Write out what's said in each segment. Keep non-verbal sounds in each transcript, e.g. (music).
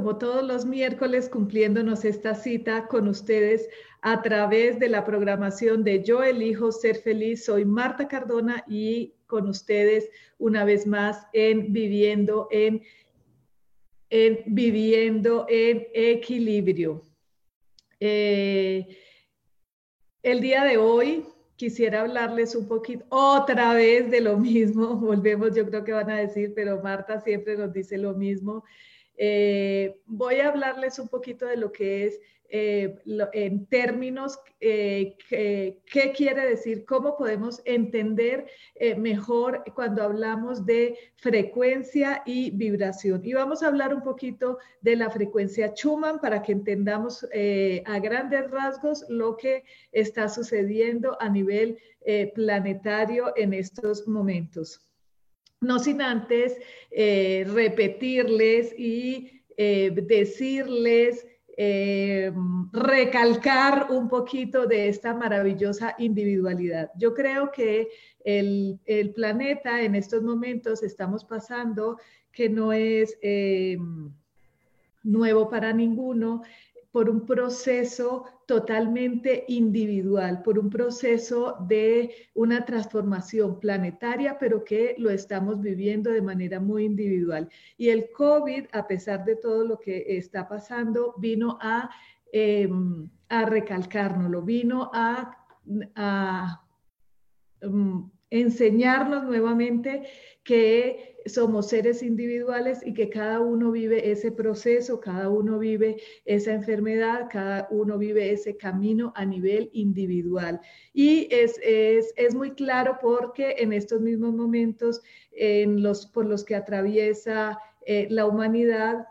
Como todos los miércoles, cumpliéndonos esta cita con ustedes a través de la programación de Yo elijo ser feliz. Soy Marta Cardona y con ustedes una vez más en Viviendo en, en Viviendo en Equilibrio. Eh, el día de hoy quisiera hablarles un poquito otra vez de lo mismo. (laughs) Volvemos, yo creo que van a decir, pero Marta siempre nos dice lo mismo. Eh, voy a hablarles un poquito de lo que es eh, en términos, eh, qué quiere decir, cómo podemos entender mejor cuando hablamos de frecuencia y vibración. Y vamos a hablar un poquito de la frecuencia Schumann para que entendamos a grandes rasgos lo que está sucediendo a nivel planetario en estos momentos no sin antes eh, repetirles y eh, decirles, eh, recalcar un poquito de esta maravillosa individualidad. Yo creo que el, el planeta en estos momentos estamos pasando que no es nuevo para ninguno, por un proceso totalmente individual, por un proceso de una transformación planetaria, pero que lo estamos viviendo de manera muy individual. Y el COVID, a pesar de todo lo que está pasando, vino a, eh, a recalcarnos, vino a, um, enseñarnos nuevamente que somos seres individuales y que cada uno vive ese proceso, cada uno vive esa enfermedad, cada uno vive ese camino a nivel individual. Y es, es, muy claro porque en estos mismos momentos en los, por los que atraviesa eh, la humanidad,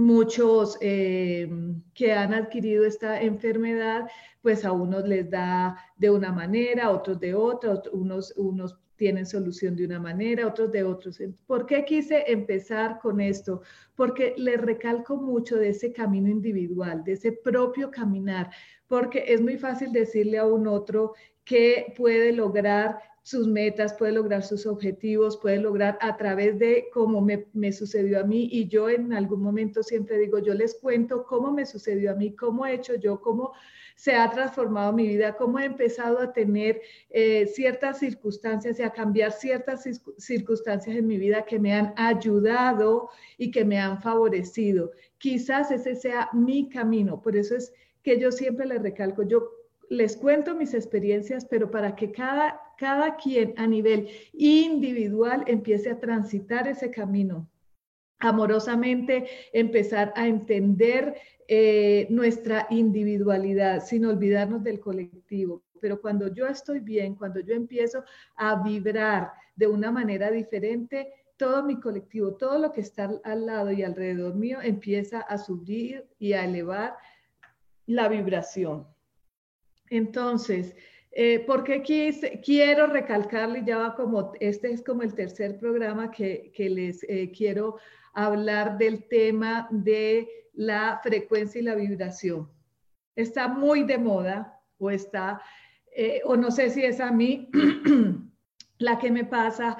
muchos eh, que han adquirido esta enfermedad, pues a unos les da de una manera, a otros de otra, unos, unos tienen solución de una manera, otros de otros. ¿Por qué quise empezar con esto? Porque le recalco mucho de ese camino individual, de ese propio caminar, porque es muy fácil decirle a un otro que puede lograr sus metas, puede lograr sus objetivos, puede lograr a través de cómo me, sucedió a mí. Y yo en algún momento siempre digo, yo les cuento cómo me sucedió a mí, cómo he hecho yo, cómo se ha transformado mi vida, cómo he empezado a tener eh, ciertas circunstancias y a cambiar ciertas circunstancias en mi vida que me han ayudado y que me han favorecido. Quizás ese sea mi camino, por eso es que yo siempre les recalco, yo les cuento mis experiencias, pero para que cada, cada quien a nivel individual empiece a transitar ese camino amorosamente, empezar a entender eh, nuestra individualidad, sin olvidarnos del colectivo. Pero cuando yo estoy bien, cuando yo empiezo a vibrar de una manera diferente, todo mi colectivo, todo lo que está al lado y alrededor mío empieza a subir y a elevar la vibración. Entonces, eh, porque quiero recalcarle, ya va como, este es como el tercer programa que, les eh, quiero hablar del tema de la frecuencia y la vibración. Está muy de moda o está, eh, o no sé si es a mí (clears throat) la que me pasa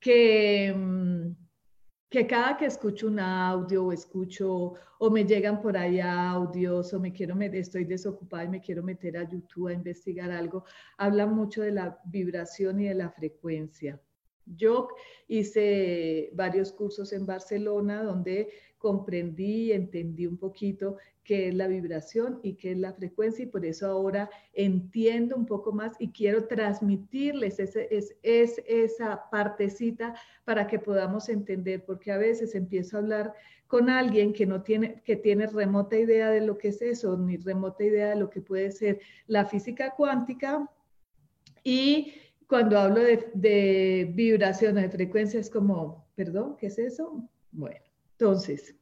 que, mm, que cada que escucho un audio o escucho o me llegan por ahí audios o me quiero estoy desocupada y me quiero meter a YouTube a investigar algo, habla mucho de la vibración y de la frecuencia. Yo hice varios cursos en Barcelona donde comprendí, entendí un poquito qué es la vibración y qué es la frecuencia y por eso ahora entiendo un poco más y quiero transmitirles ese, es, esa partecita para que podamos entender, porque a veces empiezo a hablar con alguien que no tiene, que tiene remota idea de lo que es eso, ni remota idea de lo que puede ser la física cuántica y cuando hablo de, de vibración, de frecuencia, es como, perdón, ¿qué es eso? Bueno. Entonces,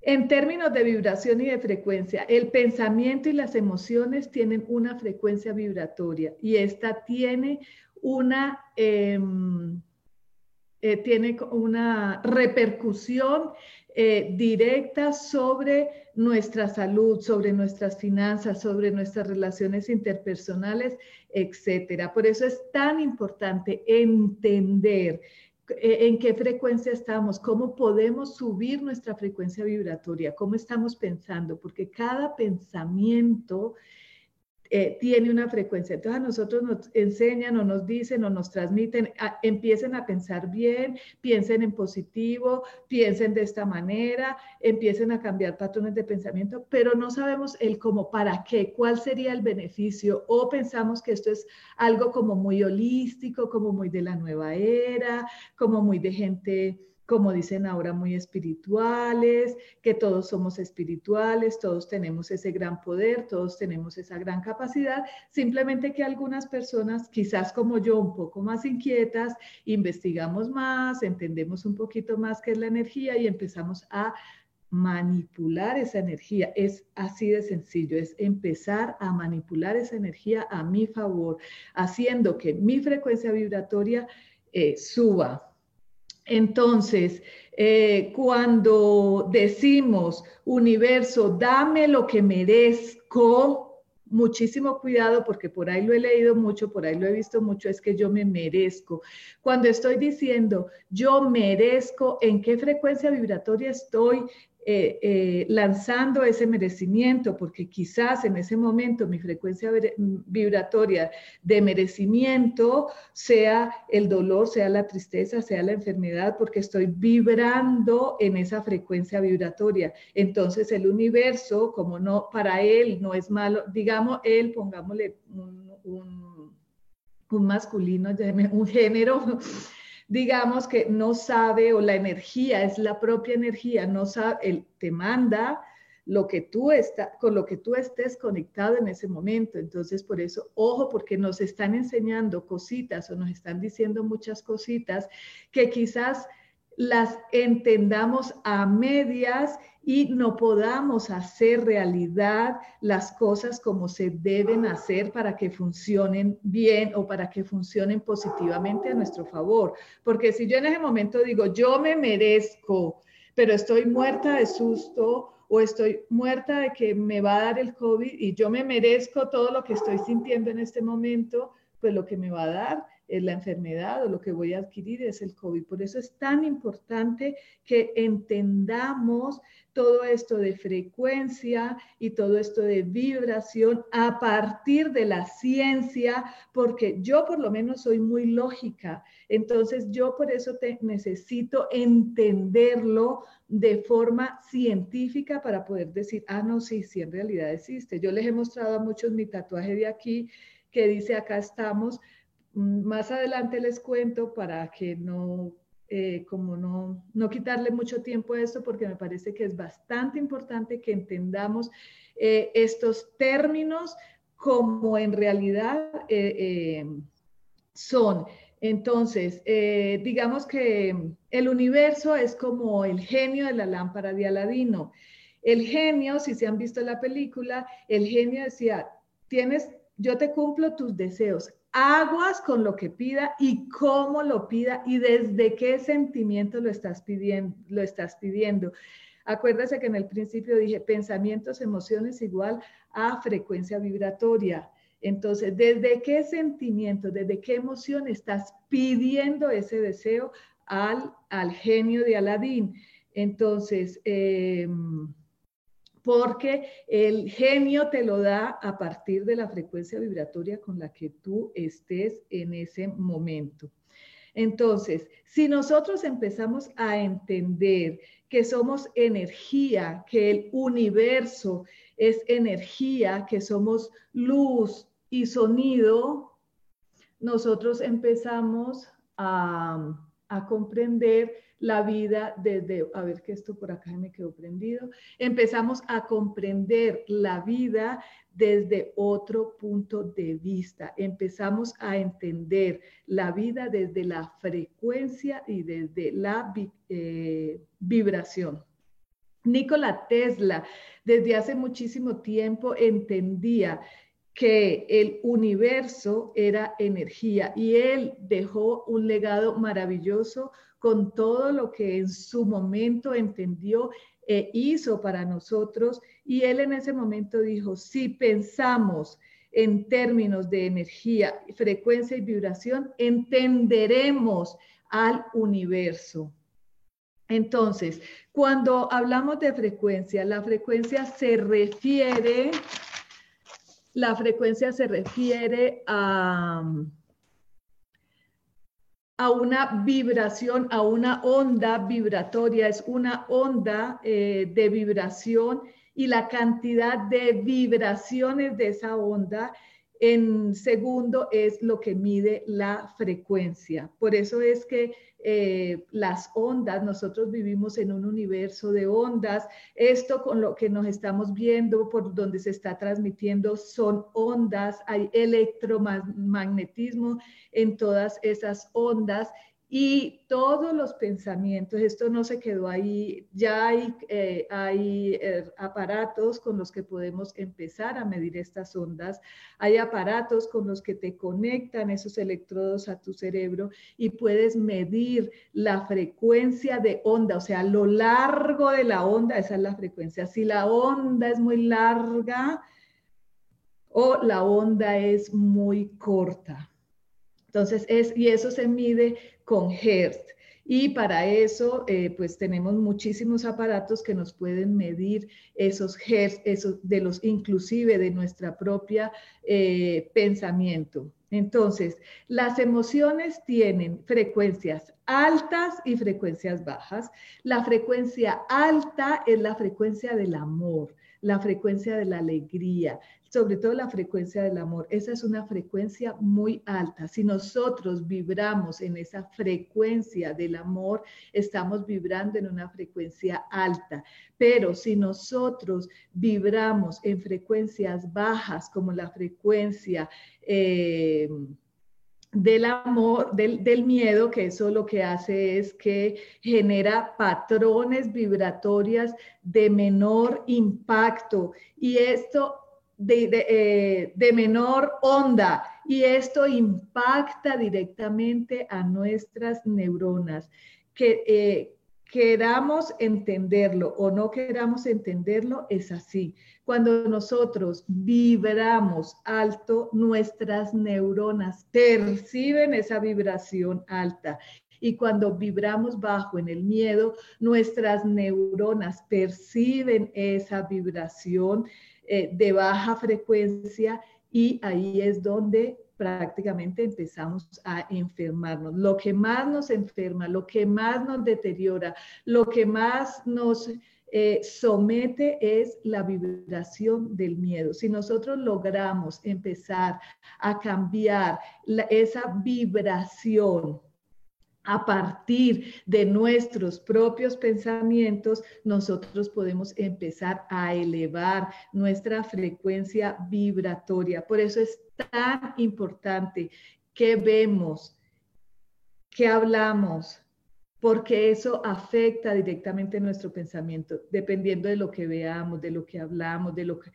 en términos de vibración y de frecuencia, el pensamiento y las emociones tienen una frecuencia vibratoria y esta tiene una, em, eh, tiene una repercusión eh, directa sobre nuestra salud, sobre nuestras finanzas, sobre nuestras relaciones interpersonales, etcétera. Por eso es tan importante entender en qué frecuencia estamos, cómo podemos subir nuestra frecuencia vibratoria, cómo estamos pensando, porque cada pensamiento eh, tiene una frecuencia. Entonces a nosotros nos enseñan o nos dicen o nos transmiten, empiecen a pensar bien, piensen en positivo, piensen de esta manera, empiecen a cambiar patrones de pensamiento, pero no sabemos el cómo, para qué, cuál sería el beneficio o pensamos que esto es algo como muy holístico, como muy de la nueva era, como muy de gente como dicen ahora, muy espirituales, que todos somos espirituales, todos tenemos ese gran poder, todos tenemos esa gran capacidad, simplemente que algunas personas, quizás como yo, un poco más inquietas, investigamos más, entendemos un poquito más qué es la energía y empezamos a manipular esa energía. Es así de sencillo, es empezar a manipular esa energía a mi favor, haciendo que mi frecuencia vibratoria eh, suba, entonces, eh, cuando decimos, universo, dame lo que merezco, muchísimo cuidado porque por ahí lo he leído mucho, por ahí lo he visto mucho, es que yo me merezco. Cuando estoy diciendo, yo merezco, ¿en qué frecuencia vibratoria estoy? Eh, eh, lanzando ese merecimiento, porque quizás en ese momento mi frecuencia vibratoria de merecimiento sea el dolor, sea la tristeza, sea la enfermedad, porque estoy vibrando en esa frecuencia vibratoria. Entonces el universo, como no, para él no es malo, digamos, él, pongámosle un, masculino, un género digamos que no sabe o la energía es la propia energía, no sabe, él te manda lo que tú está, con lo que tú estés conectado en ese momento. Entonces, por eso, ojo, porque nos están enseñando cositas o nos están diciendo muchas cositas que quizás las entendamos a medias y no podamos hacer realidad las cosas como se deben hacer para que funcionen bien o para que funcionen positivamente a nuestro favor. Porque si yo en ese momento digo, yo me merezco, pero estoy muerta de susto o estoy muerta de que me va a dar el COVID y yo me merezco todo lo que estoy sintiendo en este momento, pues lo que me va a dar la enfermedad o lo que voy a adquirir es el COVID. Por eso es tan importante que entendamos todo esto de frecuencia y todo esto de vibración a partir de la ciencia, porque yo por lo menos soy muy lógica. Entonces yo por eso te necesito entenderlo de forma científica para poder decir, ah, no, sí, sí, en realidad existe. Yo les he mostrado a muchos mi tatuaje de aquí que dice, acá estamos más adelante les cuento para que no, eh, como no, no quitarle mucho tiempo a esto, porque me parece que es bastante importante que entendamos eh, estos términos como en realidad eh, son. Entonces, digamos que el universo es como el genio de la lámpara de Aladino. El genio, si se han visto la película, el genio decía, tienes, yo te cumplo tus deseos, aguas con lo que pida y cómo lo pida y desde qué sentimiento lo estás pidiendo. Lo estás pidiendo. Acuérdese que en el principio dije pensamientos, emociones igual a frecuencia vibratoria. Entonces, ¿desde qué sentimiento, desde qué emoción estás pidiendo ese deseo al, al genio de Aladín? Entonces, eh, porque el genio te lo da a partir de la frecuencia vibratoria con la que tú estés en ese momento. Entonces, si nosotros empezamos a entender que somos energía, que el universo es energía, que somos luz y sonido, nosotros empezamos a, comprender la vida desde, a ver que esto por acá me quedó prendido, empezamos a comprender la vida desde otro punto de vista, empezamos a entender la vida desde la frecuencia y desde la eh, vibración. Nikola Tesla desde hace muchísimo tiempo entendía que el universo era energía y él dejó un legado maravilloso con todo lo que en su momento entendió e hizo para nosotros. Y él en ese momento dijo, si pensamos en términos de energía, frecuencia y vibración, entenderemos al universo. Entonces, cuando hablamos de frecuencia, la frecuencia se refiere, la frecuencia se refiere a, a una vibración, a una onda vibratoria, es una onda eh, de vibración y la cantidad de vibraciones de esa onda en segundo es lo que mide la frecuencia. Por eso es que eh, las ondas, nosotros vivimos en un universo de ondas. Esto con lo que nos estamos viendo, por donde se está transmitiendo, son ondas, hay electromagnetismo en todas esas ondas y todos los pensamientos, esto no se quedó ahí, ya hay, eh, hay eh, aparatos con los que podemos empezar a medir estas ondas, hay aparatos con los que te conectan esos electrodos a tu cerebro y puedes medir la frecuencia de onda, o sea, lo largo de la onda, esa es la frecuencia. Si la onda es muy larga o la onda es muy corta. Entonces, es, y eso se mide con Hertz. Y para eso, eh, pues tenemos muchísimos aparatos que nos pueden medir esos hertz, esos de los, inclusive de nuestra propia eh, pensamiento. Entonces, las emociones tienen frecuencias altas y frecuencias bajas. La frecuencia alta es la frecuencia del amor, la frecuencia de la alegría, sobre todo la frecuencia del amor. Esa es una frecuencia muy alta. Si nosotros vibramos en esa frecuencia del amor, estamos vibrando en una frecuencia alta. Pero si nosotros vibramos en frecuencias bajas, como la frecuencia... Eh, del amor, del, del, miedo, que eso lo que hace es que genera patrones vibratorias de menor impacto. Y esto eh, de, menor onda y esto impacta directamente a nuestras neuronas. Que eh, queramos entenderlo o no queramos entenderlo, es así. Cuando nosotros vibramos alto, nuestras neuronas perciben esa vibración alta y cuando vibramos bajo en el miedo, nuestras neuronas perciben esa vibración eh, de baja frecuencia y ahí es donde prácticamente empezamos a enfermarnos. Lo que más nos enferma, lo que más nos deteriora, lo que más nos eh, somete es la vibración del miedo. Si nosotros logramos empezar a cambiar esa vibración, a partir de nuestros propios pensamientos, nosotros podemos empezar a elevar nuestra frecuencia vibratoria. Por eso es tan importante que vemos, que hablamos, porque eso afecta directamente nuestro pensamiento, dependiendo de lo que veamos, de lo que hablamos, de lo que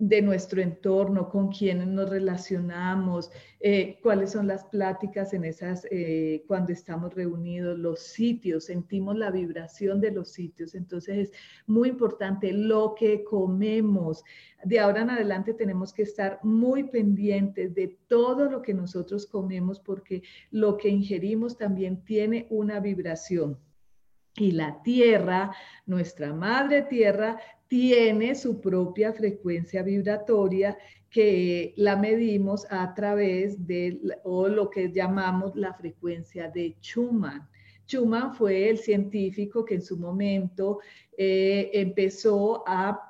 de nuestro entorno, con quienes nos relacionamos, eh, cuáles son las pláticas en esas, eh, cuando estamos reunidos, los sitios, sentimos la vibración de los sitios. Entonces es muy importante lo que comemos. De ahora en adelante tenemos que estar muy pendientes de todo lo que nosotros comemos porque lo que ingerimos también tiene una vibración. Y la tierra, nuestra madre tierra, tiene su propia frecuencia vibratoria que la medimos a través de o lo que llamamos la frecuencia de Schumann. Schumann fue el científico que en su momento eh, empezó a,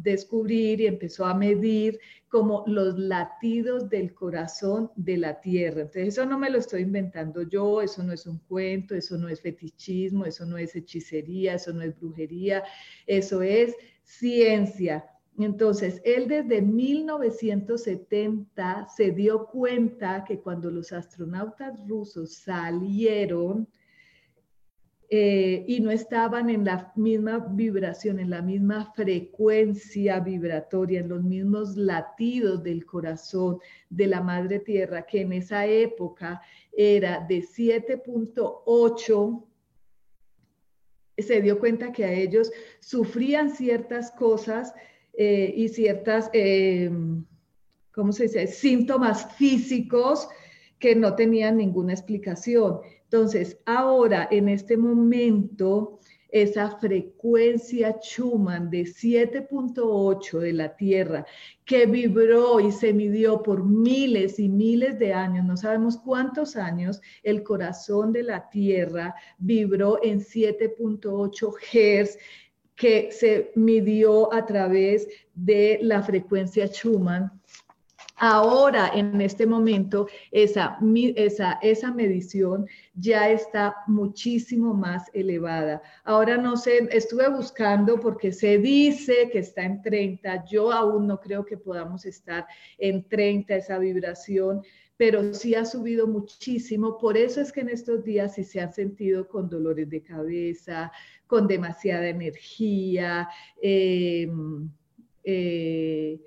descubrir y empezó a medir como los latidos del corazón de la tierra. Entonces, eso no me lo estoy inventando yo, eso no es un cuento, eso no es fetichismo, eso no es hechicería, eso no es brujería, eso es ciencia. Entonces, él desde 1970 se dio cuenta que cuando los astronautas rusos salieron, eh, y no estaban en la misma vibración, en la misma frecuencia vibratoria, en los mismos latidos del corazón de la Madre Tierra, que en esa época era de 7.8 se dio cuenta que a ellos sufrían ciertas cosas eh, y ciertas, eh, ¿cómo se dice?, síntomas físicos que no tenían ninguna explicación. Entonces, ahora, en este momento, esa frecuencia Schumann de 7.8 de la Tierra, que vibró y se midió por miles y miles de años, no sabemos cuántos años, el corazón de la Tierra vibró en 7.8 Hz que se midió a través de la frecuencia Schumann Ahora, en este momento, esa, esa, esa medición ya está muchísimo más elevada. Ahora no sé, estuve buscando porque se dice que está en 30. Yo aún no creo que podamos estar en 30 esa vibración pero sí ha subido muchísimo. Por eso es que en estos días sí se han sentido con dolores de cabeza, con demasiada energía. Eh, eh,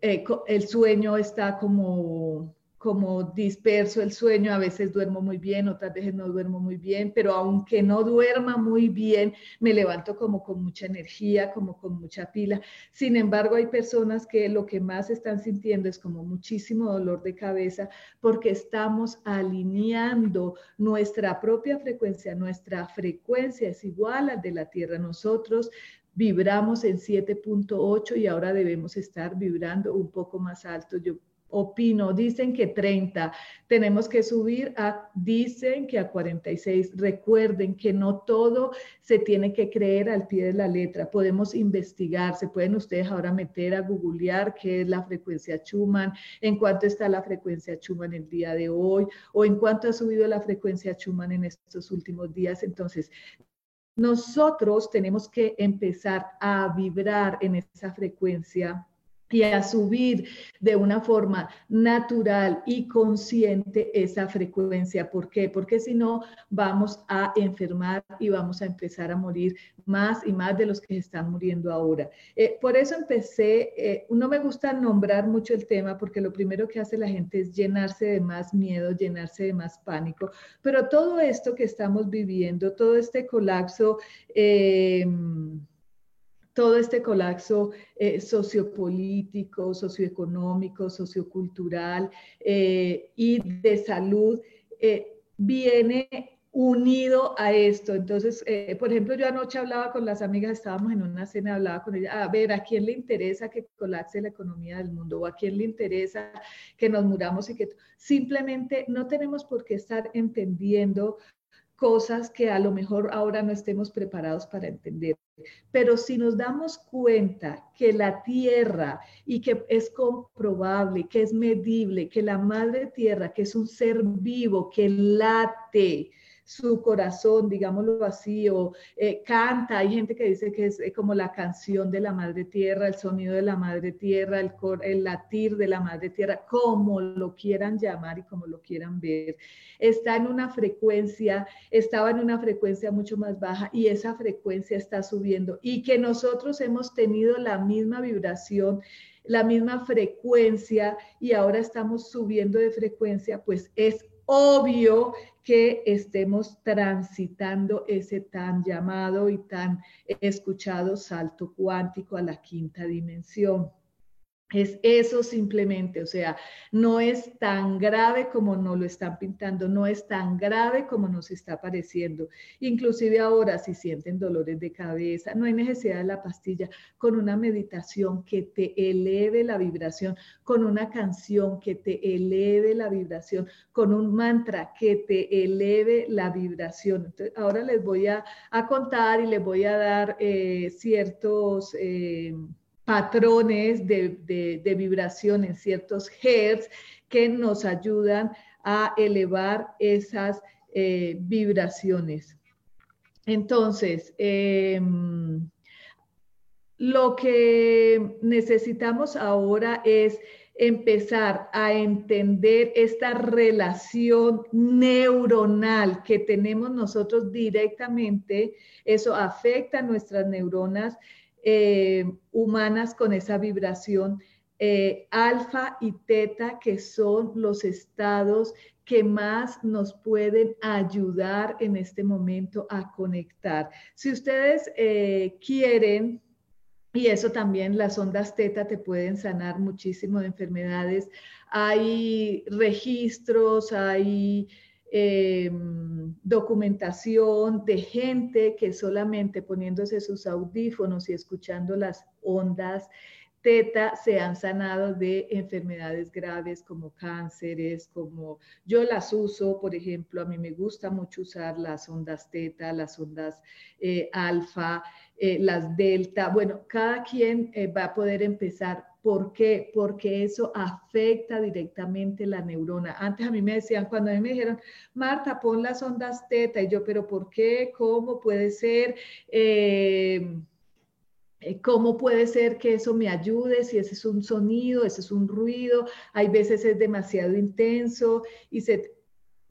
eh, el sueño está como, como disperso, el sueño, a veces duermo muy bien, otras veces no duermo muy bien, pero aunque no duerma muy bien, me levanto como con mucha energía, como con mucha pila. Sin embargo, hay personas que lo que más están sintiendo es como muchísimo dolor de cabeza porque estamos alineando nuestra propia frecuencia, nuestra frecuencia es igual a la de la Tierra. Nosotros vibramos en 7.8 y ahora debemos estar vibrando un poco más alto. Yo opino, dicen que 30, tenemos que subir a, dicen que a 46. Recuerden que no todo se tiene que creer al pie de la letra, podemos investigar, se pueden ustedes ahora meter a googlear qué es la frecuencia Schumann, en cuánto está la frecuencia Schumann el día de hoy o en cuánto ha subido la frecuencia Schumann en estos últimos días. Entonces, nosotros tenemos que empezar a vibrar en esa frecuencia y a subir de una forma natural y consciente esa frecuencia. ¿Por qué? Porque si no, vamos a enfermar y vamos a empezar a morir más y más de los que están muriendo ahora. Eh, por eso empecé, eh, no me gusta nombrar mucho el tema porque lo primero que hace la gente es llenarse de más miedo, llenarse de más pánico, pero todo esto que estamos viviendo, todo este colapso, eh, todo este colapso eh, sociopolítico, socioeconómico, sociocultural eh, y de salud eh, viene unido a esto. Entonces, por ejemplo, yo anoche hablaba con las amigas, estábamos en una cena, hablaba con ellas, a ver, ¿a quién le interesa que colapse la economía del mundo? ¿O a quién le interesa que nos muramos y que simplemente no tenemos por qué estar entendiendo cosas que a lo mejor ahora no estemos preparados para entender. Pero si nos damos cuenta que la tierra y que es comprobable, que es medible, que la madre tierra, que es un ser vivo, que late, su corazón, digámoslo así, o eh, canta. Hay gente que dice que es eh, como la canción de la Madre Tierra, el sonido de la Madre Tierra, el, el latir de la Madre Tierra, como lo quieran llamar y como lo quieran ver. Está en una frecuencia, estaba en una frecuencia mucho más baja y esa frecuencia está subiendo y que nosotros hemos tenido la misma vibración la misma frecuencia y ahora estamos subiendo de frecuencia, pues es obvio que estemos transitando ese tan llamado y tan escuchado salto cuántico a la quinta dimensión. Es eso simplemente, o sea, no es tan grave como nos lo están pintando, no es tan grave como nos está pareciendo. Inclusive ahora, si sienten dolores de cabeza, no hay necesidad de la pastilla, con una meditación que te eleve la vibración, con una canción que te eleve la vibración, con un mantra que te eleve la vibración. ahora les voy a, contar y les voy a dar eh, ciertos... Eh, patrones de, vibración en ciertos hertz que nos ayudan a elevar esas eh, vibraciones. Entonces, em, lo que necesitamos ahora es empezar a entender esta relación neuronal que tenemos nosotros directamente. Eso afecta a nuestras neuronas eh, humanas con esa vibración eh, alfa y teta, que son los estados que más nos pueden ayudar en este momento a conectar. Si ustedes eh, quieren, y eso también las ondas teta te pueden sanar muchísimo de enfermedades, hay registros, hay eh, documentación de gente que solamente poniéndose sus audífonos y escuchando las ondas teta se han sanado de enfermedades graves como cánceres, como yo las uso, por ejemplo, a mí me gusta mucho usar las ondas teta, las ondas eh, alfa, eh, las delta. Bueno, cada quien va a poder empezar ¿Por qué? Porque eso afecta directamente la neurona. Antes a mí me decían, cuando a mí me dijeron, Marta, pon las ondas teta, y yo, pero ¿por qué? ¿Cómo puede ser? Eh, eh, ¿Cómo puede ser que eso me ayude si ese es un sonido, ese es un ruido? Hay veces es demasiado intenso y se,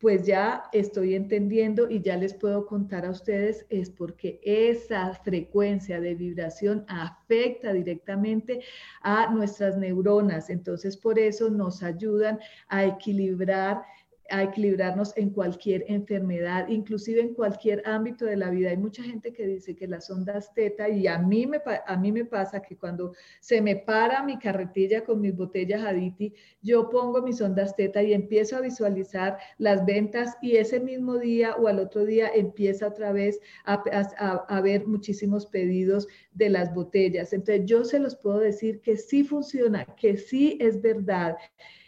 pues ya estoy entendiendo y ya les puedo contar a ustedes es porque esa frecuencia de vibración afecta directamente a nuestras neuronas. Entonces, por eso nos ayudan a equilibrar a equilibrarnos en cualquier enfermedad, inclusive en cualquier ámbito de la vida. Hay mucha gente que dice que las ondas teta, y a mí me, a mí me pasa que cuando se me para mi carretilla con mis botellas Aditi, yo pongo mis ondas teta y empiezo a visualizar las ventas y ese mismo día o al otro día empieza otra vez a, a, a ver muchísimos pedidos de las botellas. Entonces yo se los puedo decir que sí funciona, que sí es verdad.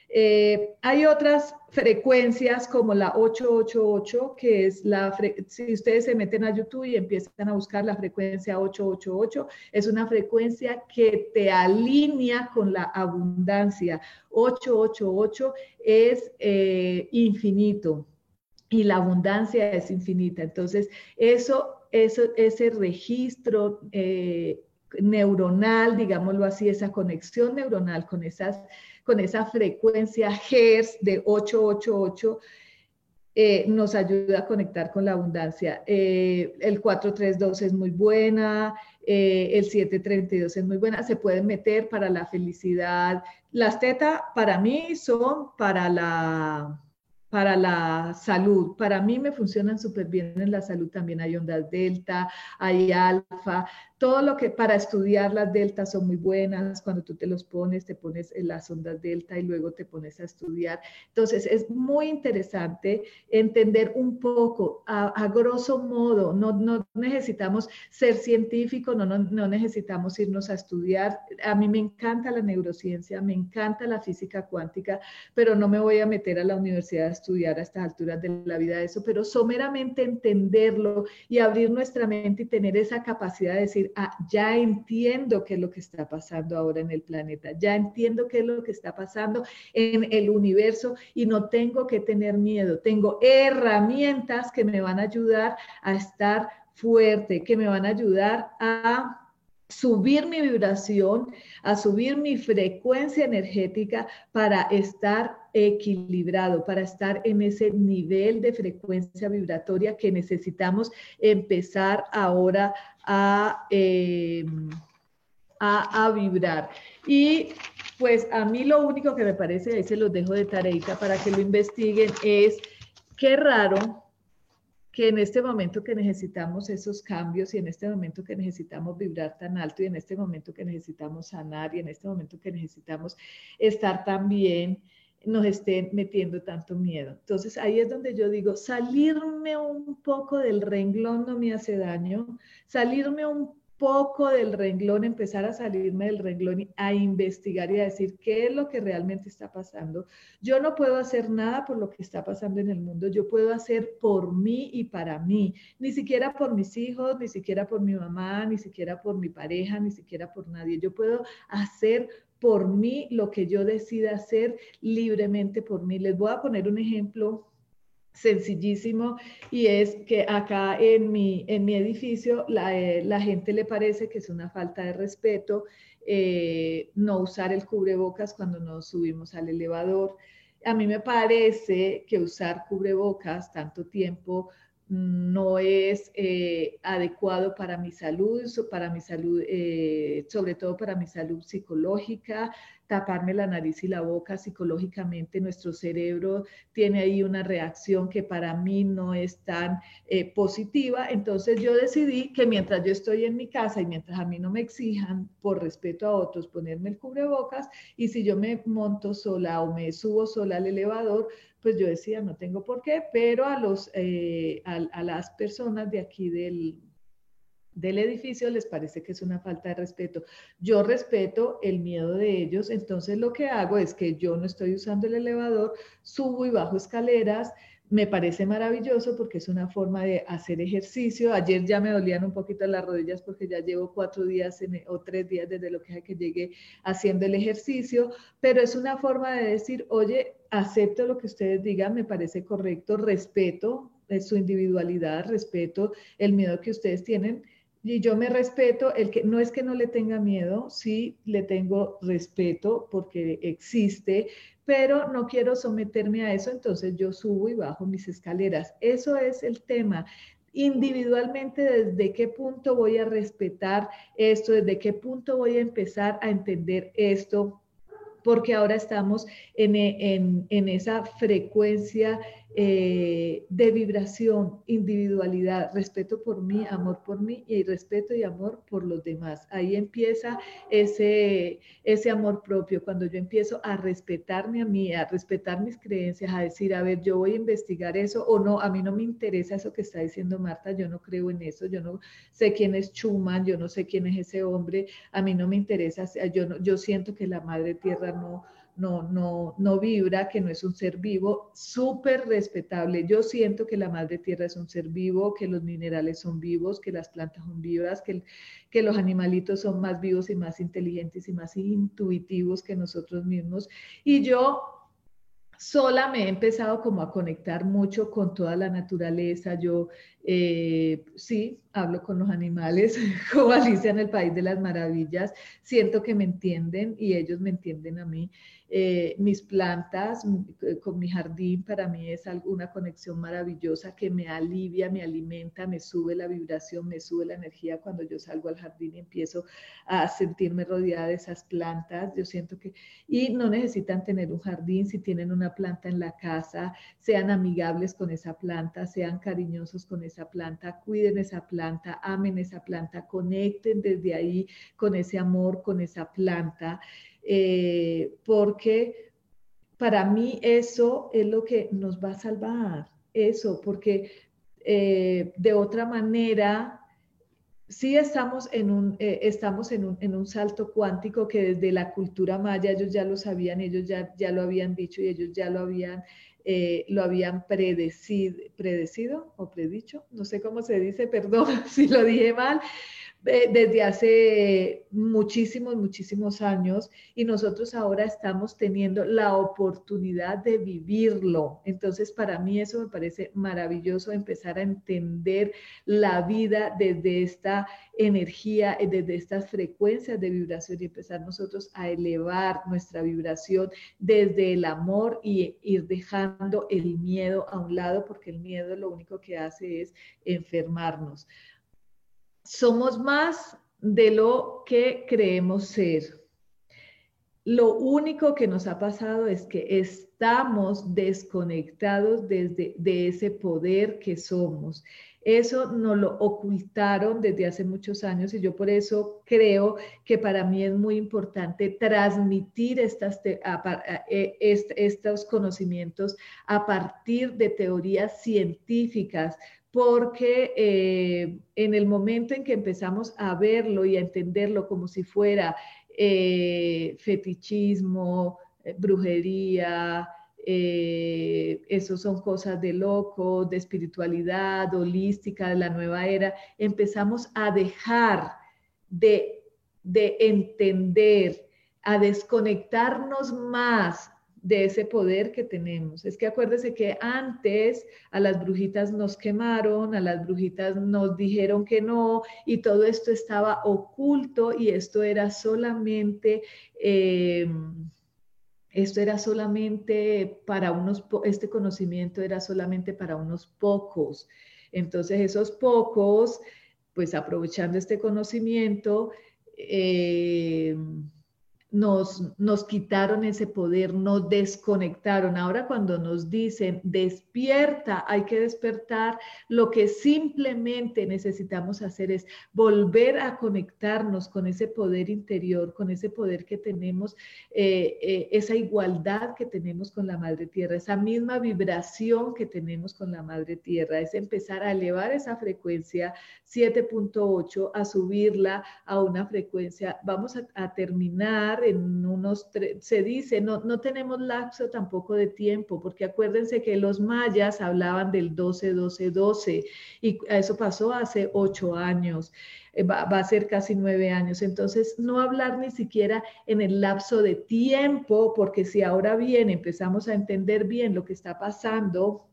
Eh, hay otras frecuencias como la 888, que es la, si ustedes se meten a YouTube y empiezan a buscar la frecuencia 888, es una frecuencia que te alinea con la abundancia. 888 es eh, infinito y la abundancia es infinita. Entonces, eso, eso ese registro eh, neuronal, digámoslo así, esa conexión neuronal con esas con esa frecuencia Hertz de 888, eh, nos ayuda a conectar con la abundancia. Eh, el 432 es muy buena, eh, el 732 es muy buena, se pueden meter para la felicidad. Las tetas para mí son para la, para la salud. Para mí me funcionan súper bien en la salud. También hay ondas delta, hay alfa todo lo que para estudiar las deltas son muy buenas, cuando tú te los pones, te pones en las ondas delta y luego te pones a estudiar. Entonces es muy interesante entender un poco, a, grosso modo, no, no, necesitamos ser científicos, no, no, no necesitamos irnos a estudiar. A mí me encanta la neurociencia, me encanta la física cuántica, pero no me voy a meter a la universidad a estudiar a estas alturas de la vida eso, pero someramente entenderlo y abrir nuestra mente y tener esa capacidad de decir, Ah, ya entiendo qué es lo que está pasando ahora en el planeta, ya entiendo qué es lo que está pasando en el universo y no tengo que tener miedo, tengo herramientas que me van a ayudar a estar fuerte, que me van a ayudar a subir mi vibración, a subir mi frecuencia energética para estar equilibrado, para estar en ese nivel de frecuencia vibratoria que necesitamos empezar ahora a, em, a, vibrar. Y pues a mí lo único que me parece, ahí se los dejo de tareita para que lo investiguen, es qué raro que en este momento que necesitamos esos cambios y en este momento que necesitamos vibrar tan alto y en este momento que necesitamos sanar y en este momento que necesitamos estar tan bien, nos estén metiendo tanto miedo. Entonces ahí es donde yo digo, salirme un poco del renglón no me hace daño, salirme un poco del renglón, empezar a salirme del renglón y a investigar y a decir qué es lo que realmente está pasando. Yo no puedo hacer nada por lo que está pasando en el mundo, yo puedo hacer por mí y para mí, ni siquiera por mis hijos, ni siquiera por mi mamá, ni siquiera por mi pareja, ni siquiera por nadie. Yo puedo hacer por mí lo que yo decida hacer libremente por mí. Les voy a poner un ejemplo sencillísimo y es que acá en mi, en mi edificio la, eh, la gente le parece que es una falta de respeto eh, no usar el cubrebocas cuando nos subimos al elevador. A mí me parece que usar cubrebocas tanto tiempo no es eh, adecuado para mi salud, para mi salud, sobre todo para mi salud psicológica, taparme la nariz y la boca psicológicamente, nuestro cerebro tiene ahí una reacción que para mí no es tan eh, positiva. Entonces yo decidí que mientras yo estoy en mi casa y mientras a mí no me exijan por respeto a otros ponerme el cubrebocas y si yo me monto sola o me subo sola al elevador, pues yo decía, no tengo por qué, pero a, los, eh, a las personas de aquí del, del edificio les parece que es una falta de respeto. Yo respeto el miedo de ellos, entonces lo que hago es que yo no estoy usando el elevador, subo y bajo escaleras. Me parece maravilloso porque es una forma de hacer ejercicio. Ayer ya me dolían un poquito las rodillas porque ya llevo cuatro días o tres días desde lo que, que llegué haciendo el ejercicio, pero es una forma de decir, oye, acepto lo que ustedes digan, me parece correcto, respeto eh, su individualidad, respeto el miedo que ustedes tienen y yo me respeto, el que no es que no le tenga miedo, sí le tengo respeto porque existe, pero no quiero someterme a eso, entonces yo subo y bajo mis escaleras. Eso es el tema. Individualmente desde qué punto voy a respetar esto, desde qué punto voy a empezar a entender esto, porque ahora estamos en, en, en esa frecuencia eh, de vibración, individualidad, respeto por mí, amor por mí y respeto y amor por los demás. Ahí empieza ese, ese amor propio, cuando yo empiezo a respetarme a mí, a respetar mis creencias, a decir, a ver, yo voy a investigar eso o no, a mí no me interesa eso que está diciendo Marta, yo no creo en eso, yo no sé quién es Schumann, yo no sé quién es ese hombre, a mí no me interesa, yo, no, yo siento que la Madre Tierra no no, no, no vibra, que no es un ser vivo, súper respetable. Yo siento que la madre tierra es un ser vivo, que los minerales son vivos, que las plantas son vivas, que, que los animalitos son más vivos y más inteligentes y más intuitivos que nosotros mismos. Y yo sola me he empezado como a conectar mucho con toda la naturaleza. Yo eh, sí, hablo con los animales, (laughs) como Alicia en el País de las Maravillas. Siento que me entienden y ellos me entienden a mí. Eh, mis plantas, eh, con mi jardín, para mí es una conexión maravillosa que me alivia, me alimenta, me sube la vibración, me sube la energía cuando yo salgo al jardín y empiezo a sentirme rodeada de esas plantas. Yo siento que, y no necesitan tener un jardín, si tienen una planta en la casa, sean amigables con esa planta, sean cariñosos con esa planta, cuiden esa planta, amen esa planta, conecten desde ahí con ese amor, con esa planta. Eh, porque para mí eso es lo que nos va a salvar, eso, porque eh, de otra manera, sí estamos en un, eh, estamos en un, en un, salto cuántico que desde la cultura maya ellos ya lo sabían, ellos ya, ya lo habían dicho y ellos ya lo habían, lo habían predecido, predecido o predicho, no sé cómo se dice, perdón (laughs) si lo dije mal, desde hace muchísimos, muchísimos años y nosotros ahora estamos teniendo la oportunidad de vivirlo. Entonces, para mí eso me parece maravilloso empezar a entender la vida desde esta energía, desde estas frecuencias de vibración y empezar nosotros a elevar nuestra vibración desde el amor y ir dejando el miedo a un lado, porque el miedo lo único que hace es enfermarnos somos más de lo que creemos ser. lo único que nos ha pasado es que estamos desconectados desde de ese poder que somos. Eso nos lo ocultaron desde hace muchos años y yo por eso creo que para mí es muy importante transmitir e, estos conocimientos a partir de teorías científicas, porque eh, en el momento en que empezamos a verlo y a entenderlo como si fuera eh, fetichismo, eh, brujería, eso son cosas de loco, de espiritualidad, holística, de la nueva era, empezamos a dejar de, de entender, a desconectarnos más de ese poder que tenemos. Es que acuérdese que antes a las brujitas nos quemaron, a las brujitas nos dijeron que no, y todo esto estaba oculto y esto era solamente... Eh, esto era solamente para unos, este conocimiento era solamente para unos pocos. Entonces esos pocos, pues aprovechando este conocimiento, eh, nos, nos quitaron ese poder, nos desconectaron. Ahora cuando nos dicen despierta, hay que despertar, lo que simplemente necesitamos hacer es volver a conectarnos con ese poder interior, con ese poder que tenemos, eh, eh, esa igualdad que tenemos con la Madre Tierra, esa misma vibración que tenemos con la Madre Tierra, es empezar a elevar esa frecuencia 7.8, a subirla a una frecuencia. Vamos a terminar en unos, se dice, no, no tenemos lapso tampoco de tiempo, porque acuérdense que los mayas hablaban del 12, 12, 12, y eso pasó hace ocho años, eh, va, va a ser casi nueve años. Entonces, no hablar ni siquiera en el lapso de tiempo, porque si ahora bien empezamos a entender bien lo que está pasando,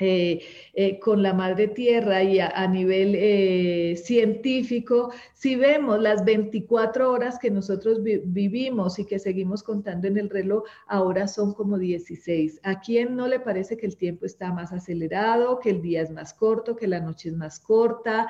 eh, eh, con la madre tierra y a, nivel eh, científico, si vemos las 24 horas que nosotros vivimos y que seguimos contando en el reloj, ahora son como 16. ¿A quién no le parece que el tiempo está más acelerado, que el día es más corto, que la noche es más corta?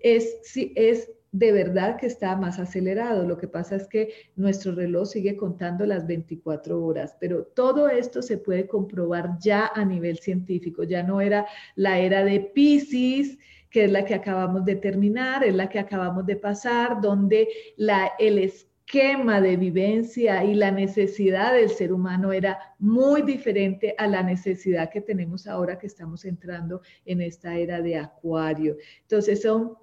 Es, es de verdad que está más acelerado. Lo que pasa es que nuestro reloj sigue contando las 24 horas, pero todo esto se puede comprobar ya a nivel científico. Ya no era la era de Pisces, que es la que acabamos de terminar, es la que acabamos de pasar, donde la, el esquema de vivencia y la necesidad del ser humano era muy diferente a la necesidad que tenemos ahora que estamos entrando en esta era de acuario. Entonces son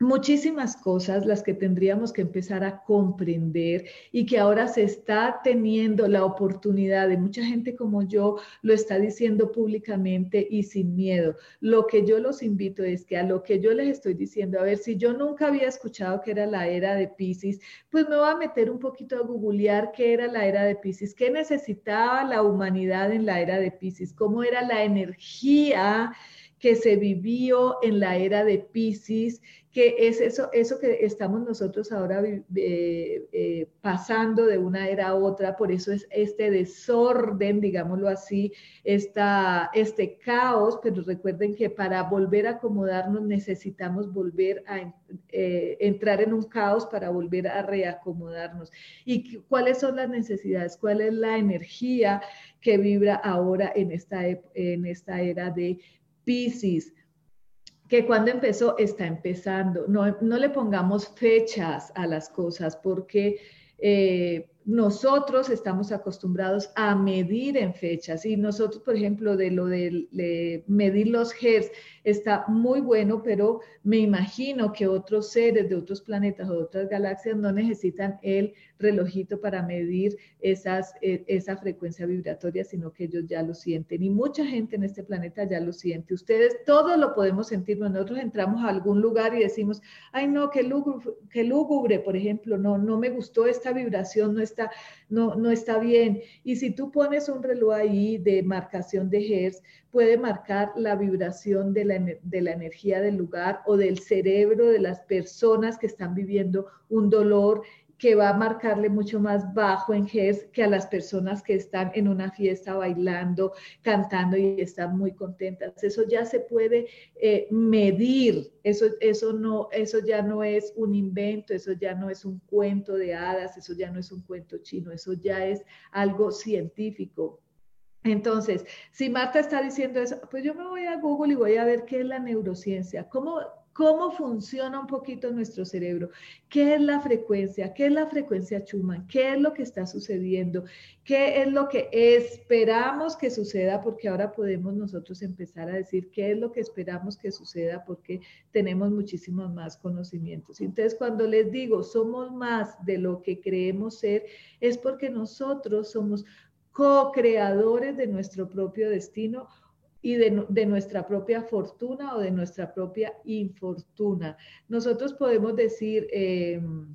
muchísimas cosas las que tendríamos que empezar a comprender y que ahora se está teniendo la oportunidad de mucha gente como yo lo está diciendo públicamente y sin miedo. Lo que yo los invito es que a lo que yo les estoy diciendo, a ver, si yo nunca había escuchado que era la era de Pisces, pues me voy a meter un poquito a googlear qué era la era de Pisces, qué necesitaba la humanidad en la era de Pisces, cómo era la energía que se vivió en la era de Pisces, que es eso, eso que estamos nosotros ahora eh, eh, pasando de una era a otra, por eso es este desorden, digámoslo así, esta, este caos, pero recuerden que para volver a acomodarnos necesitamos volver a eh, entrar en un caos para volver a reacomodarnos. ¿Y cuáles son las necesidades? ¿Cuál es la energía que vibra ahora en esta, en esta era de Pisces, que cuando empezó está empezando. No, no le pongamos fechas a las cosas porque eh, nosotros estamos acostumbrados a medir en fechas y nosotros, por ejemplo, de lo de, medir los hertz está muy bueno, pero me imagino que otros seres de otros planetas o de otras galaxias no necesitan el relojito para medir esas, e, esa frecuencia vibratoria, sino que ellos ya lo sienten. Y mucha gente en este planeta ya lo siente. Ustedes todos lo podemos sentir. Nosotros entramos a algún lugar y decimos, ay no, qué lúgubre, qué lúgubre por ejemplo, no, no me gustó esta vibración, no está, no, no está bien. Y si tú pones un reloj ahí de marcación de Hertz, puede marcar la vibración de la, de la energía del lugar o del cerebro de las personas que están viviendo un dolor que va a marcarle mucho más bajo en Hertz que a las personas que están en una fiesta bailando, cantando y están muy contentas. Eso ya se puede eh, medir, eso, eso, no, eso ya no es un invento, eso ya no es un cuento de hadas, eso ya no es un cuento chino, eso ya es algo científico. Entonces, si Marta está diciendo eso, pues yo me voy a Google y voy a ver qué es la neurociencia, cómo, cómo funciona un poquito nuestro cerebro, qué es la frecuencia, qué es la frecuencia Schumann, qué es lo que está sucediendo, qué es lo que esperamos que suceda, porque ahora podemos nosotros empezar a decir qué es lo que esperamos que suceda, porque tenemos muchísimos más conocimientos. Entonces, cuando les digo somos más de lo que creemos ser, es porque nosotros somos co-creadores de nuestro propio destino y de, nuestra propia fortuna o de nuestra propia infortuna. Nosotros podemos decir, em,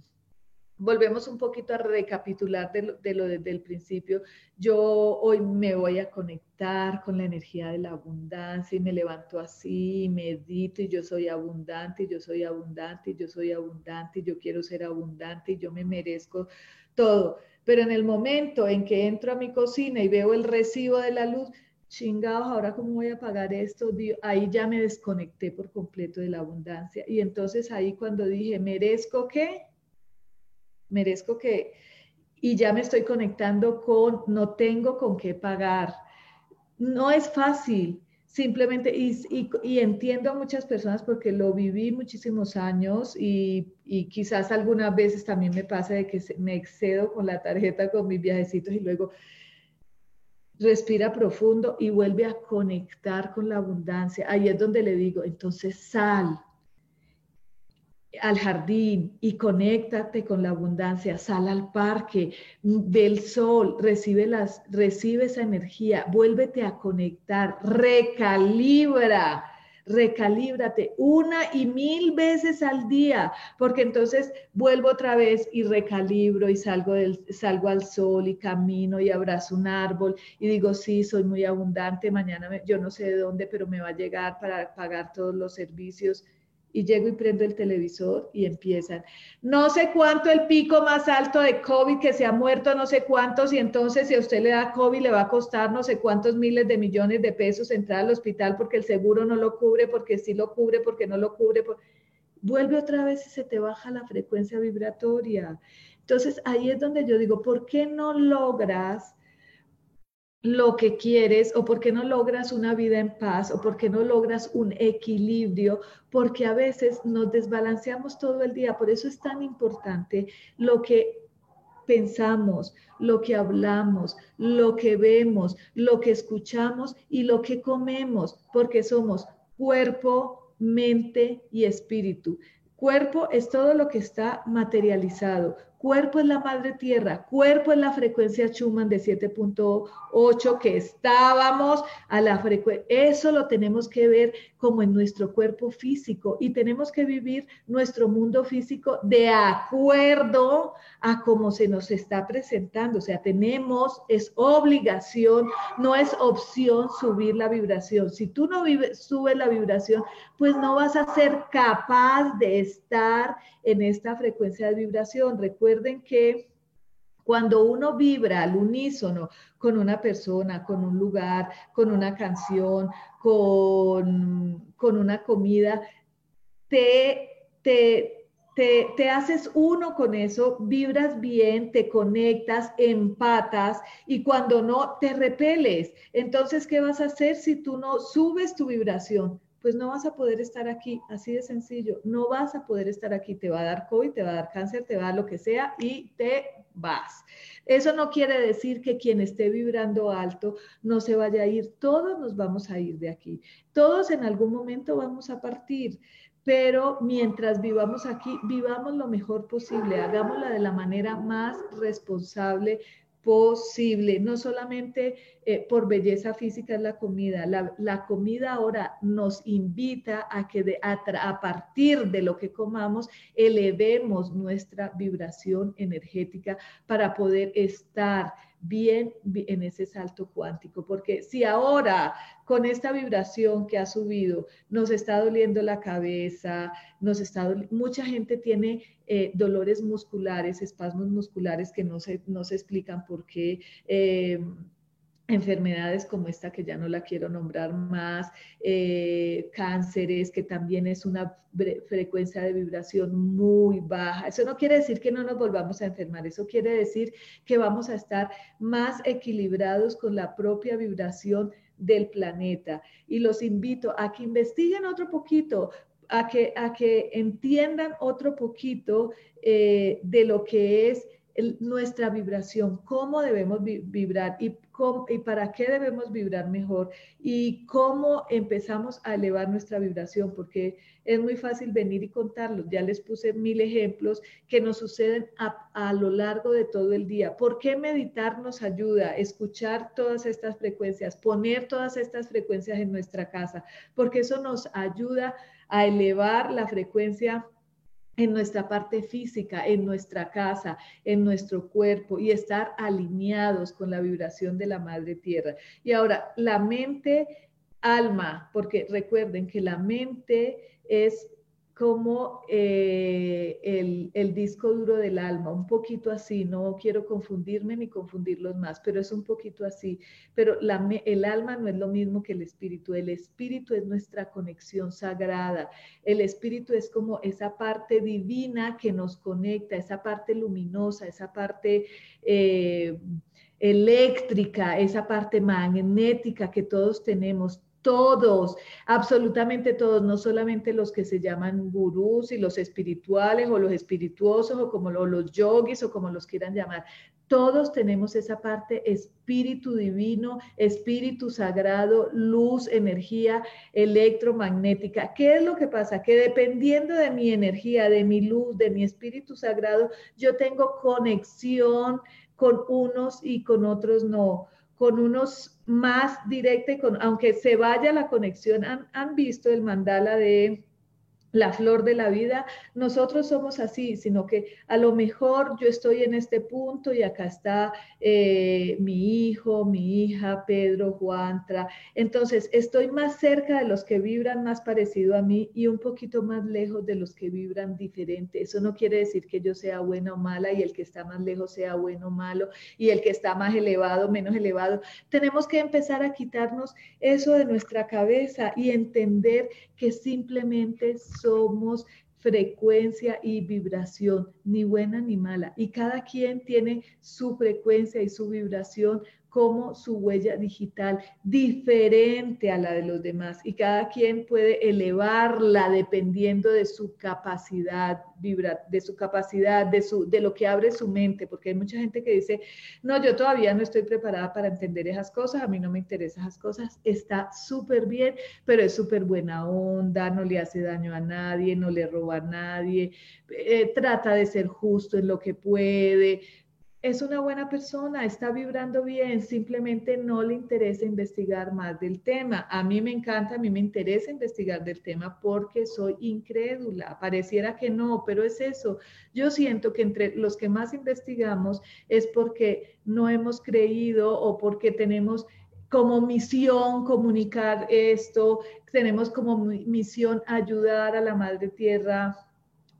volvemos un poquito a recapitular de lo, de desde el principio. Yo hoy me voy a conectar con la energía de la abundancia y me levanto así, y medito y yo soy abundante, y yo soy abundante, y yo soy abundante, y yo quiero ser abundante y yo me merezco todo. Pero en el momento en que entro a mi cocina y veo el recibo de la luz, chingados, ahora cómo voy a pagar esto, ahí ya me desconecté por completo de la abundancia. Y entonces ahí cuando dije, merezco qué, merezco que, y ya me estoy conectando con, no tengo con qué pagar. No es fácil, simplemente, y, entiendo a muchas personas porque lo viví muchísimos años y, y, quizás algunas veces también me pasa de que me excedo con la tarjeta, con mis viajecitos y luego respira profundo y vuelve a conectar con la abundancia. Ahí es donde le digo, entonces sal al jardín y conéctate con la abundancia, sal al parque, ve el sol, recibe, las, recibe esa energía, vuélvete a conectar, recalibra recalíbrate una y mil veces al día, porque entonces vuelvo otra vez y recalibro y salgo, del, salgo al sol y camino y abrazo un árbol y digo, sí, soy muy abundante, mañana yo no sé de dónde, pero me va a llegar para pagar todos los servicios y llego y prendo el televisor y empiezan. No sé cuánto el pico más alto de COVID que se ha muerto, no sé cuántos, y entonces si a usted le da COVID le va a costar no sé cuántos miles de millones de pesos entrar al hospital porque el seguro no lo cubre, porque sí lo cubre, porque no lo cubre. Vuelve otra vez y se te baja la frecuencia vibratoria. Entonces ahí es donde yo digo, ¿por qué no logras lo que quieres o por qué no logras una vida en paz o por qué no logras un equilibrio, porque a veces nos desbalanceamos todo el día. Por eso es tan importante lo que pensamos, lo que hablamos, lo que vemos, lo que escuchamos y lo que comemos, porque somos cuerpo, mente y espíritu. Cuerpo es todo lo que está materializado. Cuerpo es la madre tierra, cuerpo es la frecuencia Schumann de 7.8 que estábamos a la frecuencia. Eso lo tenemos que ver como en nuestro cuerpo físico y tenemos que vivir nuestro mundo físico de acuerdo a cómo se nos está presentando. O sea, tenemos, es obligación, no es opción subir la vibración. Si tú no subes la vibración, pues no vas a ser capaz de estar en esta frecuencia de vibración. Recuerden que cuando uno vibra al unísono con una persona, con un lugar, con una canción, con, con una comida, te, te, te, te, haces uno con eso, vibras bien, te conectas, empatas y cuando no, te repeles. Entonces, ¿qué vas a hacer si tú no subes tu vibración? Pues no vas a poder estar aquí, así de sencillo, no vas a poder estar aquí, te va a dar COVID, te va a dar cáncer, te va a dar lo que sea y te vas. Eso no quiere decir que quien esté vibrando alto no se vaya a ir, todos nos vamos a ir de aquí, todos en algún momento vamos a partir, pero mientras vivamos aquí, vivamos lo mejor posible, hagámosla de la manera más responsable posible, no solamente eh, por belleza física es la comida, la, comida ahora nos invita a que a, a, partir de lo que comamos elevemos nuestra vibración energética para poder estar bien en ese salto cuántico, porque si ahora con esta vibración que ha subido nos está doliendo la cabeza, nos está mucha gente tiene eh, dolores musculares, espasmos musculares que no se, no se explican por qué. Eh, enfermedades como esta que ya no la quiero nombrar más, eh, cánceres, que también es una frecuencia de vibración muy baja. Eso no quiere decir que no nos volvamos a enfermar, eso quiere decir que vamos a estar más equilibrados con la propia vibración del planeta. Y los invito a que investiguen otro poquito, a que, a que entiendan otro poquito eh, de lo que es nuestra vibración, cómo debemos vibrar y, y para qué debemos vibrar mejor y cómo empezamos a elevar nuestra vibración, porque es muy fácil venir y contarlos. Ya les puse mil ejemplos que nos suceden a, a lo largo de todo el día. ¿Por qué meditar nos ayuda? Escuchar todas estas frecuencias, poner todas estas frecuencias en nuestra casa, porque eso nos ayuda a elevar la frecuencia en nuestra parte física, en nuestra casa, en nuestro cuerpo y estar alineados con la vibración de la Madre Tierra. Y ahora, la mente, alma, porque recuerden que la mente es como eh, el, disco duro del alma, un poquito así, no quiero confundirme ni confundirlos más, pero es un poquito así. Pero el alma no es lo mismo que el espíritu, el espíritu es nuestra conexión sagrada, el espíritu es como esa parte divina que nos conecta, esa parte luminosa, esa parte... Eh, eléctrica, esa parte magnética que todos tenemos, todos, absolutamente todos, no solamente los que se llaman gurús y los espirituales o los espirituosos o como los yogis o como los quieran llamar. Todos tenemos esa parte espíritu divino, espíritu sagrado, luz, energía electromagnética. ¿Qué es lo que pasa? Que dependiendo de mi energía, de mi luz, de mi espíritu sagrado, yo tengo conexión con unos y con otros no con unos más directa y con, aunque se vaya la conexión, han, han visto el mandala de la flor de la vida, nosotros somos así, sino que a lo mejor yo estoy en este punto y acá está eh, mi hijo, mi hija, Pedro, Juantra. Entonces, estoy más cerca de los que vibran más parecido a mí y un poquito más lejos de los que vibran diferente. Eso no quiere decir que yo sea buena o mala y el que está más lejos sea bueno o malo y el que está más elevado, menos elevado. Tenemos que empezar a quitarnos eso de nuestra cabeza y entender que simplemente somos frecuencia y vibración, ni buena ni mala. Y cada quien tiene su frecuencia y su vibración como su huella digital diferente a la de los demás. Y cada quien puede elevarla dependiendo de su capacidad vibra, de su capacidad, de, su, de lo que abre su mente, porque hay mucha gente que dice, no, yo todavía no estoy preparada para entender esas cosas, a mí no me interesan esas cosas, está súper bien, pero es súper buena onda, no le hace daño a nadie, no le roba a nadie, eh, trata de ser justo en lo que puede, es una buena persona, está vibrando bien, simplemente no le interesa investigar más del tema. A mí me encanta, a mí me interesa investigar del tema porque soy incrédula. Pareciera que no, pero es eso. Yo siento que entre los que más investigamos es porque no hemos creído o porque tenemos como misión comunicar esto, tenemos como misión ayudar a la Madre Tierra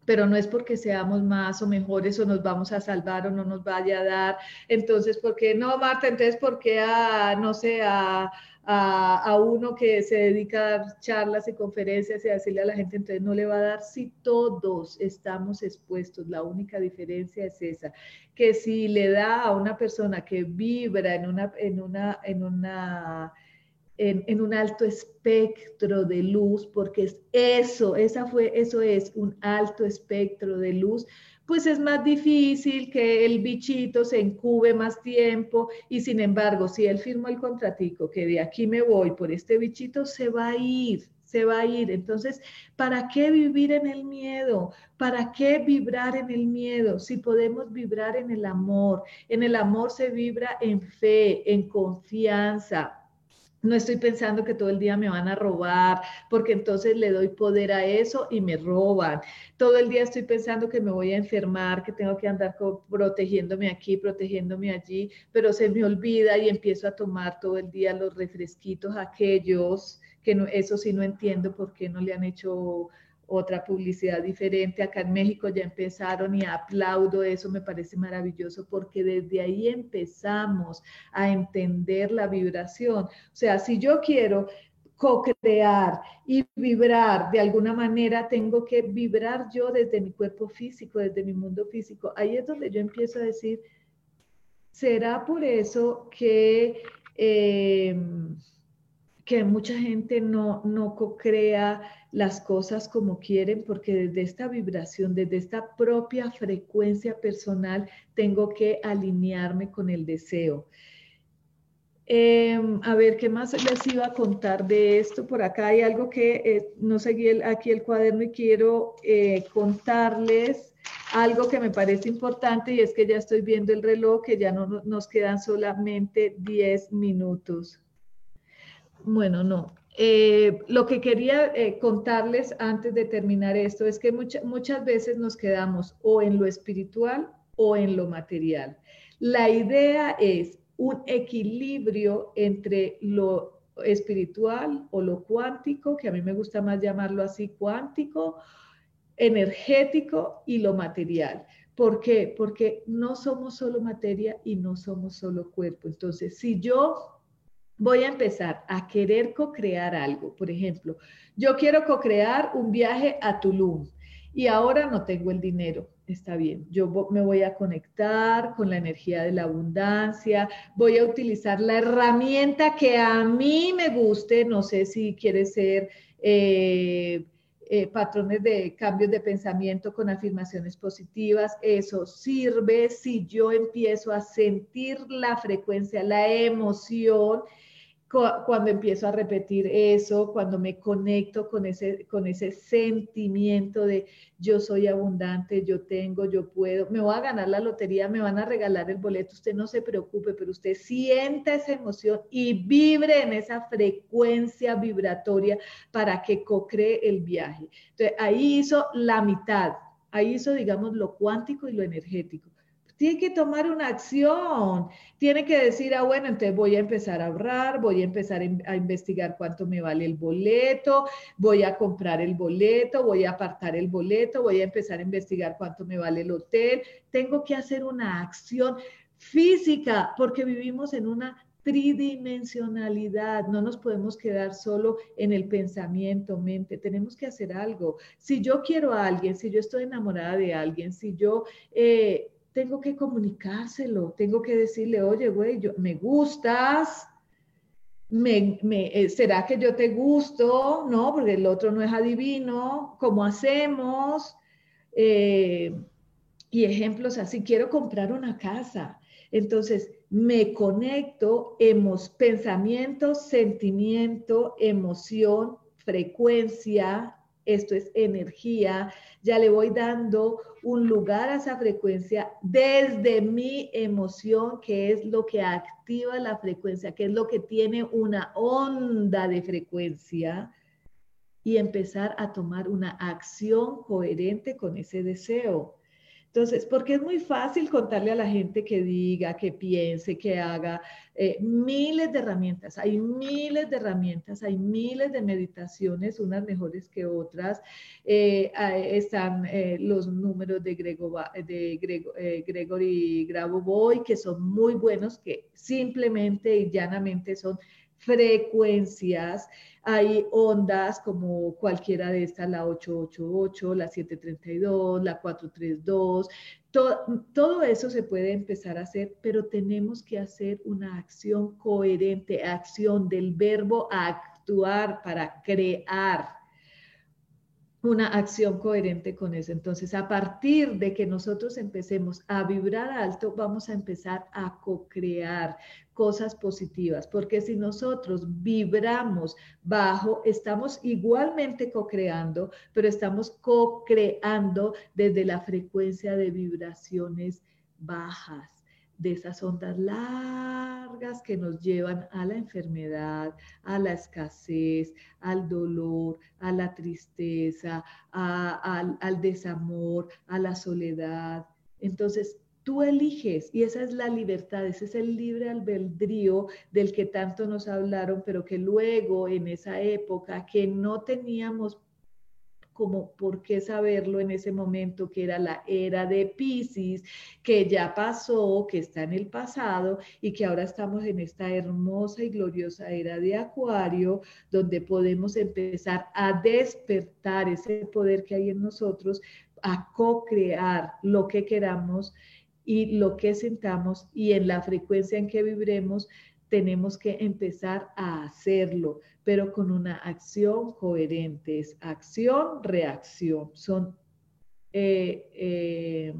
pero no es porque seamos más o mejores o nos vamos a salvar o no nos vaya a dar. Entonces, ¿por qué no, Marta? Entonces, ¿por qué a, no sé, a, a, uno que se dedica a dar charlas y conferencias y decirle a la gente, entonces no le va a dar si todos estamos expuestos. La única diferencia es esa, que si le da a una persona que vibra en una, en una, en una en, un alto espectro de luz, porque es eso, esa fue, eso es un alto espectro de luz, pues es más difícil que el bichito se encube más tiempo y sin embargo, si él firmó el contratico que de aquí me voy por este bichito, se va a ir, se va a ir. Entonces, ¿para qué vivir en el miedo? ¿Para qué vibrar en el miedo? Si podemos vibrar en el amor. En el amor se vibra en fe, en confianza, No estoy pensando que todo el día me van a robar, porque entonces le doy poder a eso y me roban. Todo el día estoy pensando que me voy a enfermar, que tengo que andar protegiéndome aquí, protegiéndome allí, pero se me olvida y empiezo a tomar todo el día los refresquitos aquellos, que no, eso sí no entiendo por qué no le han hecho otra publicidad diferente. Acá en México ya empezaron y aplaudo eso, me parece maravilloso porque desde ahí empezamos a entender la vibración. O sea, si yo quiero co-crear y vibrar de alguna manera, tengo que vibrar yo desde mi cuerpo físico, desde mi mundo físico. Ahí es donde yo empiezo a decir, ¿será por eso que... Eh, que mucha gente no, no co-crea las cosas como quieren, porque desde esta vibración, desde esta propia frecuencia personal, tengo que alinearme con el deseo. Em, a ver, ¿qué más les iba a contar de esto? Por acá hay algo que eh, no seguí aquí el cuaderno y quiero eh, contarles algo que me parece importante y es que ya estoy viendo el reloj, que ya no nos quedan solamente 10 minutos. Bueno, no. Eh, lo que quería eh, contarles antes de terminar esto es que muchas veces nos quedamos o en lo espiritual o en lo material. La idea es un equilibrio entre lo espiritual o lo cuántico, que a mí me gusta más llamarlo así, cuántico, energético y lo material. ¿Por qué? Porque no somos solo materia y no somos solo cuerpo. Entonces, si yo voy a empezar a querer co-crear algo. Por ejemplo, yo quiero co-crear un viaje a Tulum y ahora no tengo el dinero. Está bien, yo me voy a conectar con la energía de la abundancia, voy a utilizar la herramienta que a mí me guste, no sé si quiere ser eh, eh, patrones de cambios de pensamiento con afirmaciones positivas, eso sirve si yo empiezo a sentir la frecuencia, la emoción cuando empiezo a repetir eso, cuando me conecto con ese, con ese sentimiento de yo soy abundante, yo tengo, yo puedo, me voy a ganar la lotería, me van a regalar el boleto, usted no se preocupe, pero usted sienta esa emoción y vibre en esa frecuencia vibratoria para que co-cree el viaje. Entonces, ahí hizo la mitad, ahí hizo, digamos, lo cuántico y lo energético tiene que tomar una acción, tiene que decir, ah, bueno, entonces voy a empezar a ahorrar, voy a empezar a investigar cuánto me vale el boleto, voy a comprar el boleto, voy a apartar el boleto, voy a empezar a investigar cuánto me vale el hotel, tengo que hacer una acción física porque vivimos en una tridimensionalidad, no nos podemos quedar solo en el pensamiento, mente, tenemos que hacer algo. Si yo quiero a alguien, si yo estoy enamorada de alguien, si yo... Eh, tengo que comunicárselo, tengo que decirle, oye, güey, yo, me gustas, me, eh, ¿será que yo te gusto? No, porque el otro no es adivino, ¿cómo hacemos? Eh, y ejemplos así, quiero comprar una casa. Entonces, me conecto, hemos, pensamiento, sentimiento, emoción, frecuencia, esto es energía, ya le voy dando un lugar a esa frecuencia desde mi emoción, que es lo que activa la frecuencia, que es lo que tiene una onda de frecuencia, y empezar a tomar una acción coherente con ese deseo. Entonces, porque es muy fácil contarle a la gente que diga, que piense, que haga eh, miles de herramientas. Hay miles de herramientas, hay miles de meditaciones, unas mejores que otras. Eh, están eh, los números de, Grego, de Gregory Grabovoi, que son muy buenos, que simplemente y llanamente son frecuencias, hay ondas como cualquiera de estas, la 888, la 732, la 432, todo, todo eso se puede empezar a hacer, pero tenemos que hacer una acción coherente, acción del verbo actuar para crear una acción coherente con eso. Entonces, a partir de que nosotros empecemos a vibrar alto, vamos a empezar a co-crear cosas positivas, porque si nosotros vibramos bajo, estamos igualmente co-creando, pero estamos co-creando desde la frecuencia de vibraciones bajas, de esas ondas largas que nos llevan a la enfermedad, a la escasez, al dolor, a la tristeza, al desamor, a la soledad. Entonces, Tú eliges y esa es la libertad, ese es el libre albedrío del que tanto nos hablaron, pero que luego en esa época que no teníamos como por qué saberlo en ese momento, que era la era de Pisces, que ya pasó, que está en el pasado y que ahora estamos en esta hermosa y gloriosa era de Acuario, donde podemos empezar a despertar ese poder que hay en nosotros, a co-crear lo que queramos y lo que sentamos y en la frecuencia en que vibremos, tenemos que empezar a hacerlo, pero con una acción coherente. Es acción, reacción. Son, eh, eh,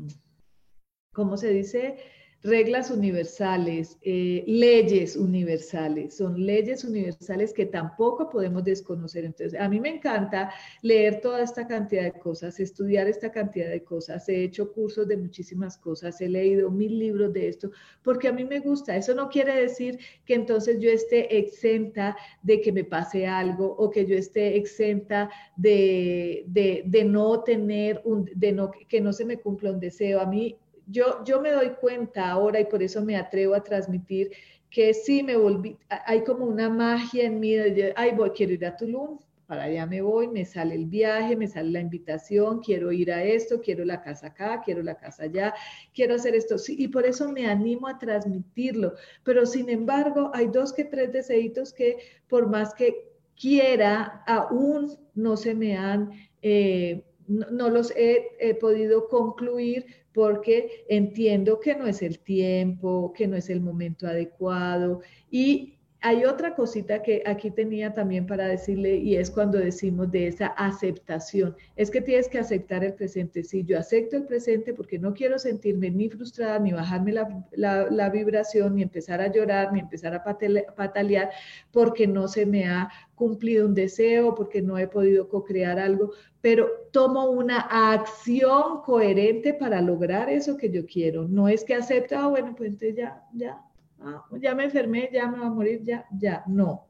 ¿cómo se dice? Reglas universales, eh, leyes universales, son leyes universales que tampoco podemos desconocer. Entonces, a mí me encanta leer toda esta cantidad de cosas, estudiar esta cantidad de cosas. He hecho cursos de muchísimas cosas, he leído mil libros de esto, porque a mí me gusta. Eso no quiere decir que entonces yo esté exenta de que me pase algo o que yo esté exenta de, de, no tener, un, de no, que no se me cumpla un deseo. A mí yo, yo me doy cuenta ahora y por eso me atrevo a transmitir que sí me volví, hay como una magia en mí de, ay, voy, quiero ir a Tulum, para allá me voy, me sale el viaje, me sale la invitación, quiero ir a esto, quiero la casa acá, quiero la casa allá, quiero hacer esto. Y por eso me animo a transmitirlo. Pero sin embargo, hay dos que tres deseitos que por más que quiera, aún no se me han, eh, no, los he podido concluir porque entiendo que no es el tiempo, que no es el momento adecuado. Y hay otra cosita que aquí tenía también para decirle y es cuando decimos de esa aceptación. Es que tienes que aceptar el presente. Si yo acepto el presente porque no quiero sentirme ni frustrada, ni bajarme la, vibración, ni empezar a llorar, ni empezar a patalear porque no se me ha cumplido un deseo, porque no he podido co-crear algo, pero tomo una acción coherente para lograr eso que yo quiero. No es que acepte, ah, bueno, pues entonces ya, ya, ah, ya me enfermé, ya me va a morir, ya, ya, no.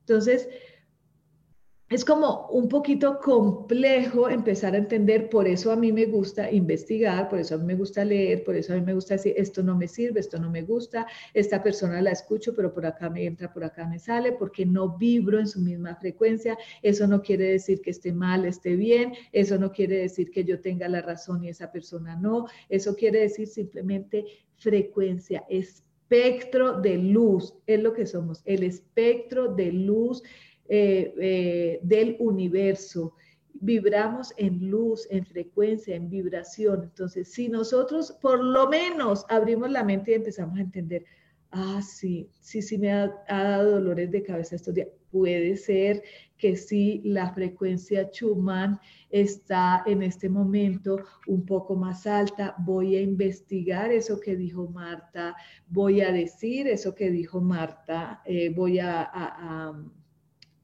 Entonces, es como un poquito complejo empezar a entender, por eso a mí me gusta investigar, por eso a mí me gusta leer, por eso a mí me gusta decir, esto no me sirve, esto no me gusta, esta persona la escucho, pero por acá me entra, por acá me sale, porque no vibro en su misma frecuencia. Eso no quiere decir que esté mal, esté bien, eso no quiere decir que yo tenga la razón y esa persona no, eso quiere decir simplemente frecuencia, espectro de luz, es lo que somos, el espectro de luz eh, eh, del universo. Vibramos en luz, en frecuencia, en vibración. Entonces, si nosotros por lo menos abrimos la mente y empezamos a entender, ah, sí, sí, sí me ha, dado dolores de cabeza estos días. Puede ser que sí, la frecuencia Schumann está en este momento un poco más alta. Voy a investigar eso que dijo Marta, voy a decir eso que dijo Marta, eh, voy a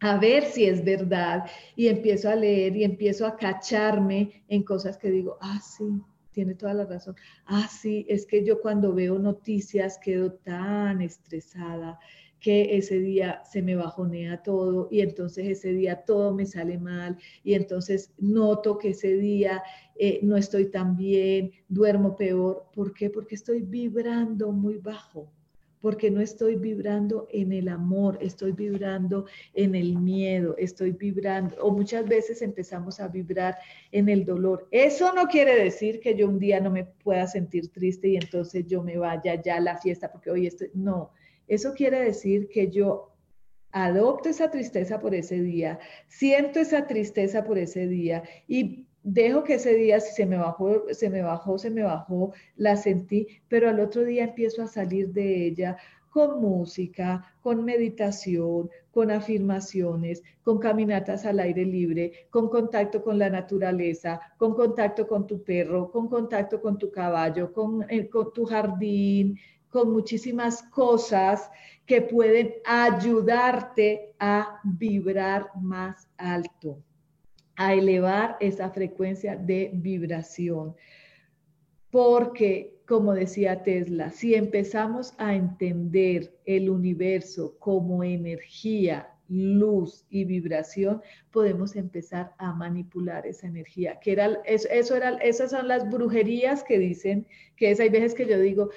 a ver si es verdad y empiezo a leer y empiezo a cacharme en cosas que digo, ah, sí, tiene toda la razón. Ah, sí, es que yo cuando veo noticias quedo tan estresada que ese día se me bajonea todo y entonces ese día todo me sale mal y entonces noto que ese día eh, no estoy tan bien, duermo peor. ¿Por qué? Porque estoy vibrando muy bajo porque no estoy vibrando en el amor, estoy vibrando en el miedo, estoy vibrando, o muchas veces empezamos a vibrar en el dolor. Eso no quiere decir que yo un día no me pueda sentir triste y entonces yo me vaya ya a la fiesta porque hoy estoy, no, eso quiere decir que yo adopto esa tristeza por ese día, siento esa tristeza por ese día y dejo que ese día, si se me bajó, se me bajó, se me bajó, la sentí, pero al otro día empiezo a salir de ella con música, con meditación, con afirmaciones, con caminatas al aire libre, con contacto con la naturaleza, con contacto con tu perro, con contacto con tu caballo, con, eh, tu jardín, con muchísimas cosas que pueden ayudarte a vibrar más alto a elevar esa frecuencia de vibración. Porque como decía Tesla, si empezamos a entender el universo como energía, luz y vibración, podemos empezar a manipular esa energía. Que era, eso, esas son las brujerías que dicen, que es, hay veces que yo digo,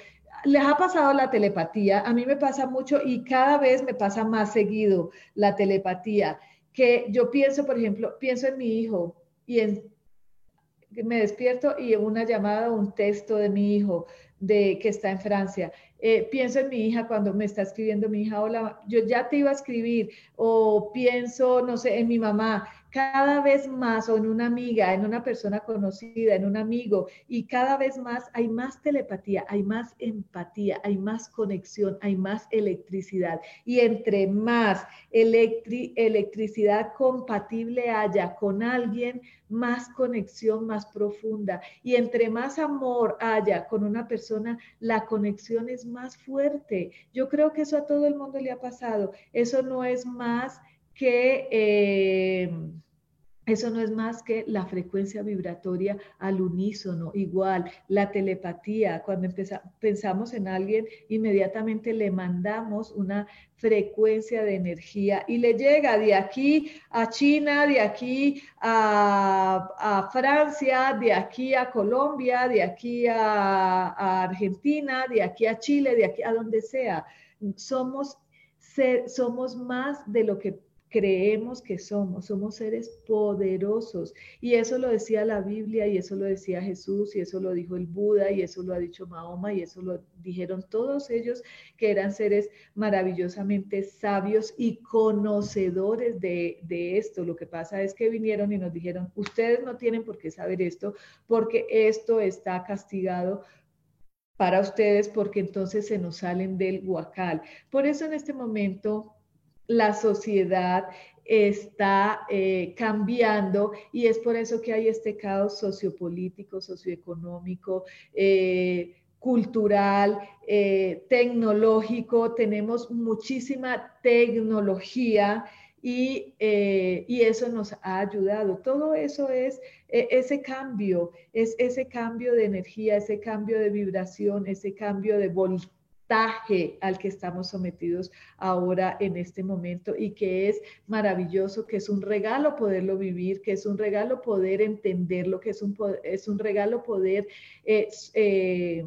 les ha pasado la telepatía, a mí me pasa mucho y cada vez me pasa más seguido la telepatía, que yo pienso, por ejemplo, pienso en mi hijo y en, me despierto y en una llamada, un texto de mi hijo de que está en Francia. Eh, pienso en mi hija cuando me está escribiendo mi hija, hola, yo ya te iba a escribir, o pienso, no sé, en mi mamá, cada vez más, o en una amiga, en una persona conocida, en un amigo, y cada vez más hay más telepatía, hay más empatía, hay más conexión, hay más electricidad. Y entre más electricidad compatible haya con alguien, más conexión más profunda. Y entre más amor haya con una persona, la conexión es más fuerte. Yo creo que eso a todo el mundo le ha pasado. Eso no es más que... Eh, eso no es más que la frecuencia vibratoria al unísono, igual, la telepatía. Cuando pensamos en alguien, inmediatamente le mandamos una frecuencia de energía y le llega de aquí a China, de aquí a, Francia, de aquí a Colombia, de aquí a, Argentina, de aquí a Chile, de aquí a donde sea. Somos, somos más de lo que creemos que somos, somos seres poderosos. Y eso lo decía la Biblia y eso lo decía Jesús y eso lo dijo el Buda y eso lo ha dicho Mahoma y eso lo dijeron todos ellos que eran seres maravillosamente sabios y conocedores de, de esto. Lo que pasa es que vinieron y nos dijeron, ustedes no tienen por qué saber esto porque esto está castigado para ustedes porque entonces se nos salen del huacal. Por eso en este momento la sociedad está eh, cambiando y es por eso que hay este caos sociopolítico, socioeconómico, eh, cultural, eh, tecnológico. Tenemos muchísima tecnología y, y, eso nos ha ayudado. Todo eso es ese cambio, es ese cambio de energía, ese cambio de vibración, ese cambio de voltaje al que estamos sometidos ahora en este momento y que es maravilloso, que es un regalo poderlo vivir, que es un regalo poder entenderlo, que es un, es un regalo poder... Eh, eh,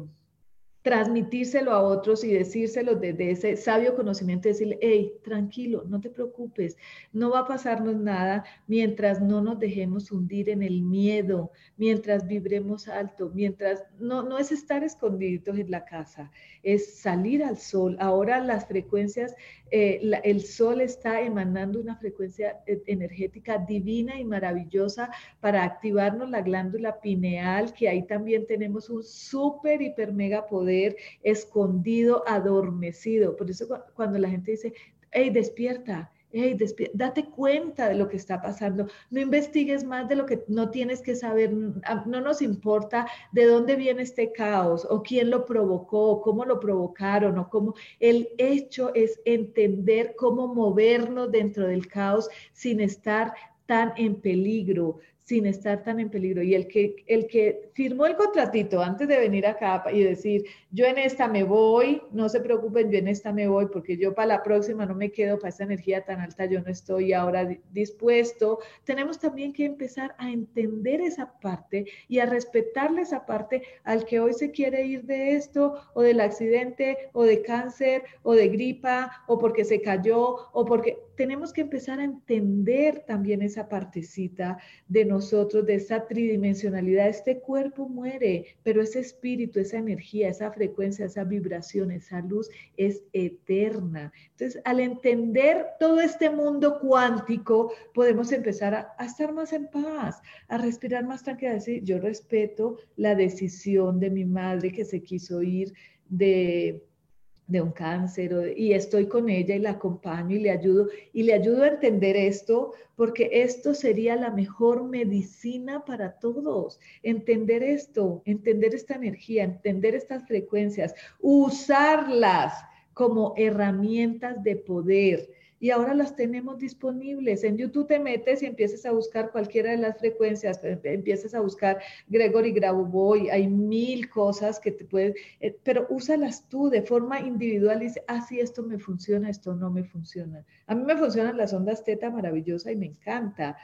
transmitírselo a otros y decírselo desde ese sabio conocimiento, decirle, hey, tranquilo, no te preocupes, no va a pasarnos nada mientras no nos dejemos hundir en el miedo, mientras vibremos alto, mientras no, no es estar escondidos en la casa, es salir al sol. Ahora las frecuencias, eh, el sol está emanando una frecuencia eh, energética divina y maravillosa para activarnos la glándula pineal, que ahí también tenemos un súper, hiper, mega poder escondido, adormecido. Por eso cuando la gente dice, hey, despierta, hey, date cuenta de lo que está pasando. No investigues más de lo que no tienes que saber. No nos importa de dónde viene este caos o quién lo provocó, o cómo lo provocaron o cómo. El hecho es entender cómo movernos dentro del caos sin estar tan en peligro, sin estar tan en peligro. Y el que, el que firmó el contratito antes de venir acá y decir, yo en esta me voy, no se preocupen, yo en esta me voy, porque yo para la próxima no me quedo para esta energía tan alta, yo no estoy ahora dispuesto. Tenemos también que empezar a entender esa parte y a respetarle esa parte al que hoy se quiere ir de esto, o del accidente, o de cáncer, o de gripa, o porque se cayó, o porque tenemos que empezar a entender también esa partecita de nosotros, de esa tridimensionalidad. Este cuerpo muere, pero ese espíritu, esa energía, esa frecuencia, esa vibración, esa luz es eterna. Entonces, al entender todo este mundo cuántico, podemos empezar a, estar más en paz, a respirar más tranquila, decir, yo respeto la decisión de mi madre que se quiso ir de de un cáncer y estoy con ella y la acompaño y le ayudo y le ayudo a entender esto porque esto sería la mejor medicina para todos. Entender esto, entender esta energía, entender estas frecuencias, usarlas como herramientas de poder y ahora las tenemos disponibles. En YouTube te metes y empiezas a buscar cualquiera de las frecuencias, eh, empiezas a buscar Gregory Grabovoi, hay mil cosas que te pueden, eh, pero úsalas tú de forma individual y dice, ah, sí, esto me funciona, esto no me funciona. A mí me funcionan las ondas teta maravillosa y me encanta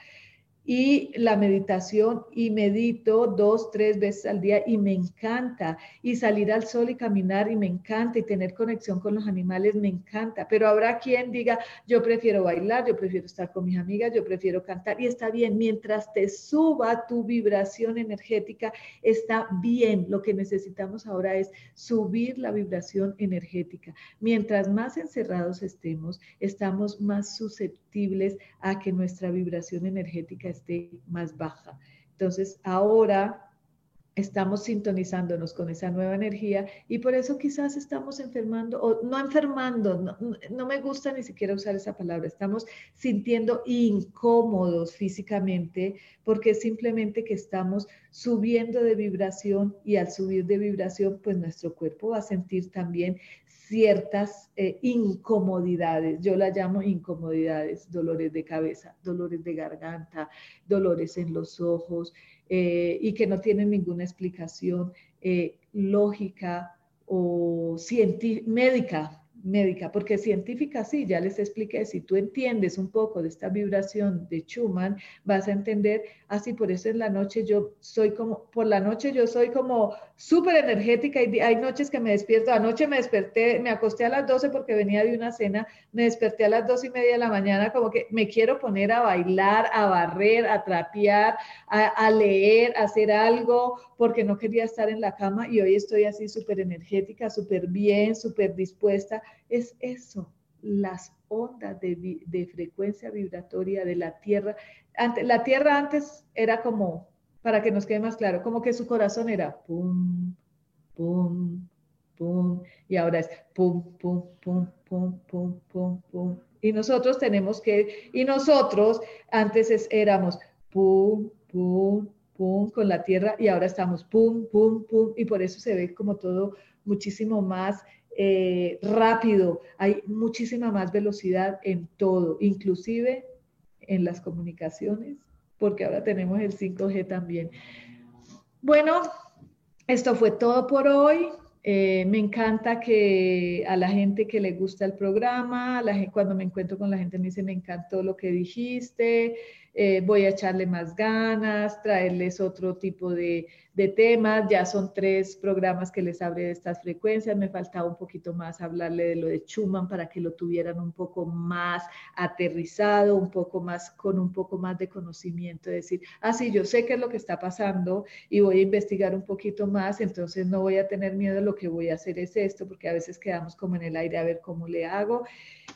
y la meditación y medito dos, tres veces al día y me encanta. Y salir al sol y caminar y me encanta y tener conexión con los animales me encanta. Pero habrá quien diga, yo prefiero bailar, yo prefiero estar con mis amigas, yo prefiero cantar y está bien. Mientras te suba tu vibración energética, está bien. Lo que necesitamos ahora es subir la vibración energética. Mientras más encerrados estemos, estamos más susceptibles a que nuestra vibración energética esté más baja. Entonces, ahora estamos sintonizándonos con esa nueva energía y por eso quizás estamos enfermando, o no enfermando, no, me gusta ni siquiera usar esa palabra, estamos sintiendo incómodos físicamente porque simplemente que estamos subiendo de vibración y al subir de vibración, pues nuestro cuerpo va a sentir también ciertas eh, incomodidades, yo la llamo incomodidades, dolores de cabeza, dolores de garganta, dolores en los ojos eh, y que no tienen ninguna explicación eh, lógica o médica médica, porque científica sí, ya les expliqué, si tú entiendes un poco de esta vibración de Schumann, vas a entender, así ah, por eso en la noche yo soy como, por la noche yo soy como súper energética hay noches que me despierto, anoche me desperté, me acosté a las 12 porque venía de una cena, me desperté a las 2 y media de la mañana como que me quiero poner a bailar, a barrer, a trapear, a, a leer, a hacer algo, porque no quería estar en la cama y hoy estoy así súper energética, súper bien, súper dispuesta. Es eso, las ondas de, frecuencia vibratoria de la Tierra. la Tierra antes era como, para que nos quede más claro, como que su corazón era pum, pum, pum, y ahora es pum, pum, pum, pum, pum, pum, pum. Y nosotros tenemos que, y nosotros antes éramos pum, pum, pum, con la tierra y ahora estamos pum, pum, pum, y por eso se ve como todo muchísimo más eh, rápido, hay muchísima más velocidad en todo, inclusive en las comunicaciones, porque ahora tenemos el 5G también. Bueno, esto fue todo por hoy. Eh, me encanta que a la gente que le gusta el programa, cuando me encuentro con la gente me dice, me encantó lo que dijiste, eh, voy a echarle más ganas, traerles otro tipo de, de, temas. Ya son tres programas que les hablé de estas frecuencias. Me faltaba un poquito más hablarle de lo de Schumann para que lo tuvieran un poco más aterrizado, un poco más, con un poco más de conocimiento. decir, ah, sí, yo sé qué es lo que está pasando y voy a investigar un poquito más, entonces no voy a tener miedo, lo que voy a hacer es esto, porque a veces quedamos como en el aire a ver cómo le hago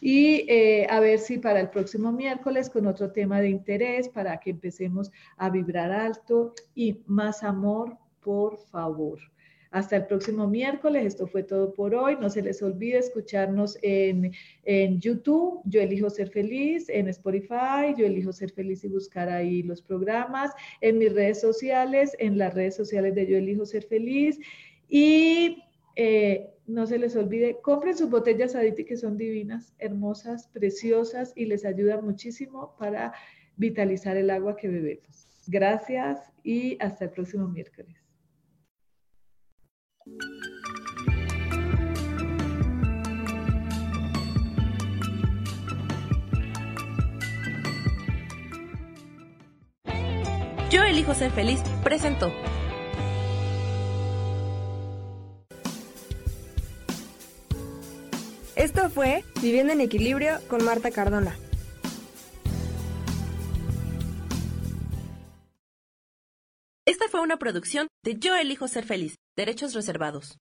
y eh, a ver si para el próximo miércoles con otro tema de interés para que empecemos a vibrar alto y más amor, por favor. Hasta el próximo miércoles. Esto fue todo por hoy. No se les olvide escucharnos en, en, YouTube. Yo elijo ser feliz. En Spotify. Yo elijo ser feliz y buscar ahí los programas. En mis redes sociales. En las redes sociales de Yo elijo ser feliz. Y eh, no se les olvide, compren sus botellas Aditi que son divinas, hermosas, preciosas y les ayuda muchísimo para vitalizar el agua que bebemos. Gracias y hasta el próximo miércoles. Yo elijo ser feliz, presento. Esto fue Viviendo en Equilibrio con Marta Cardona. Fue una producción de Yo elijo ser feliz, derechos reservados.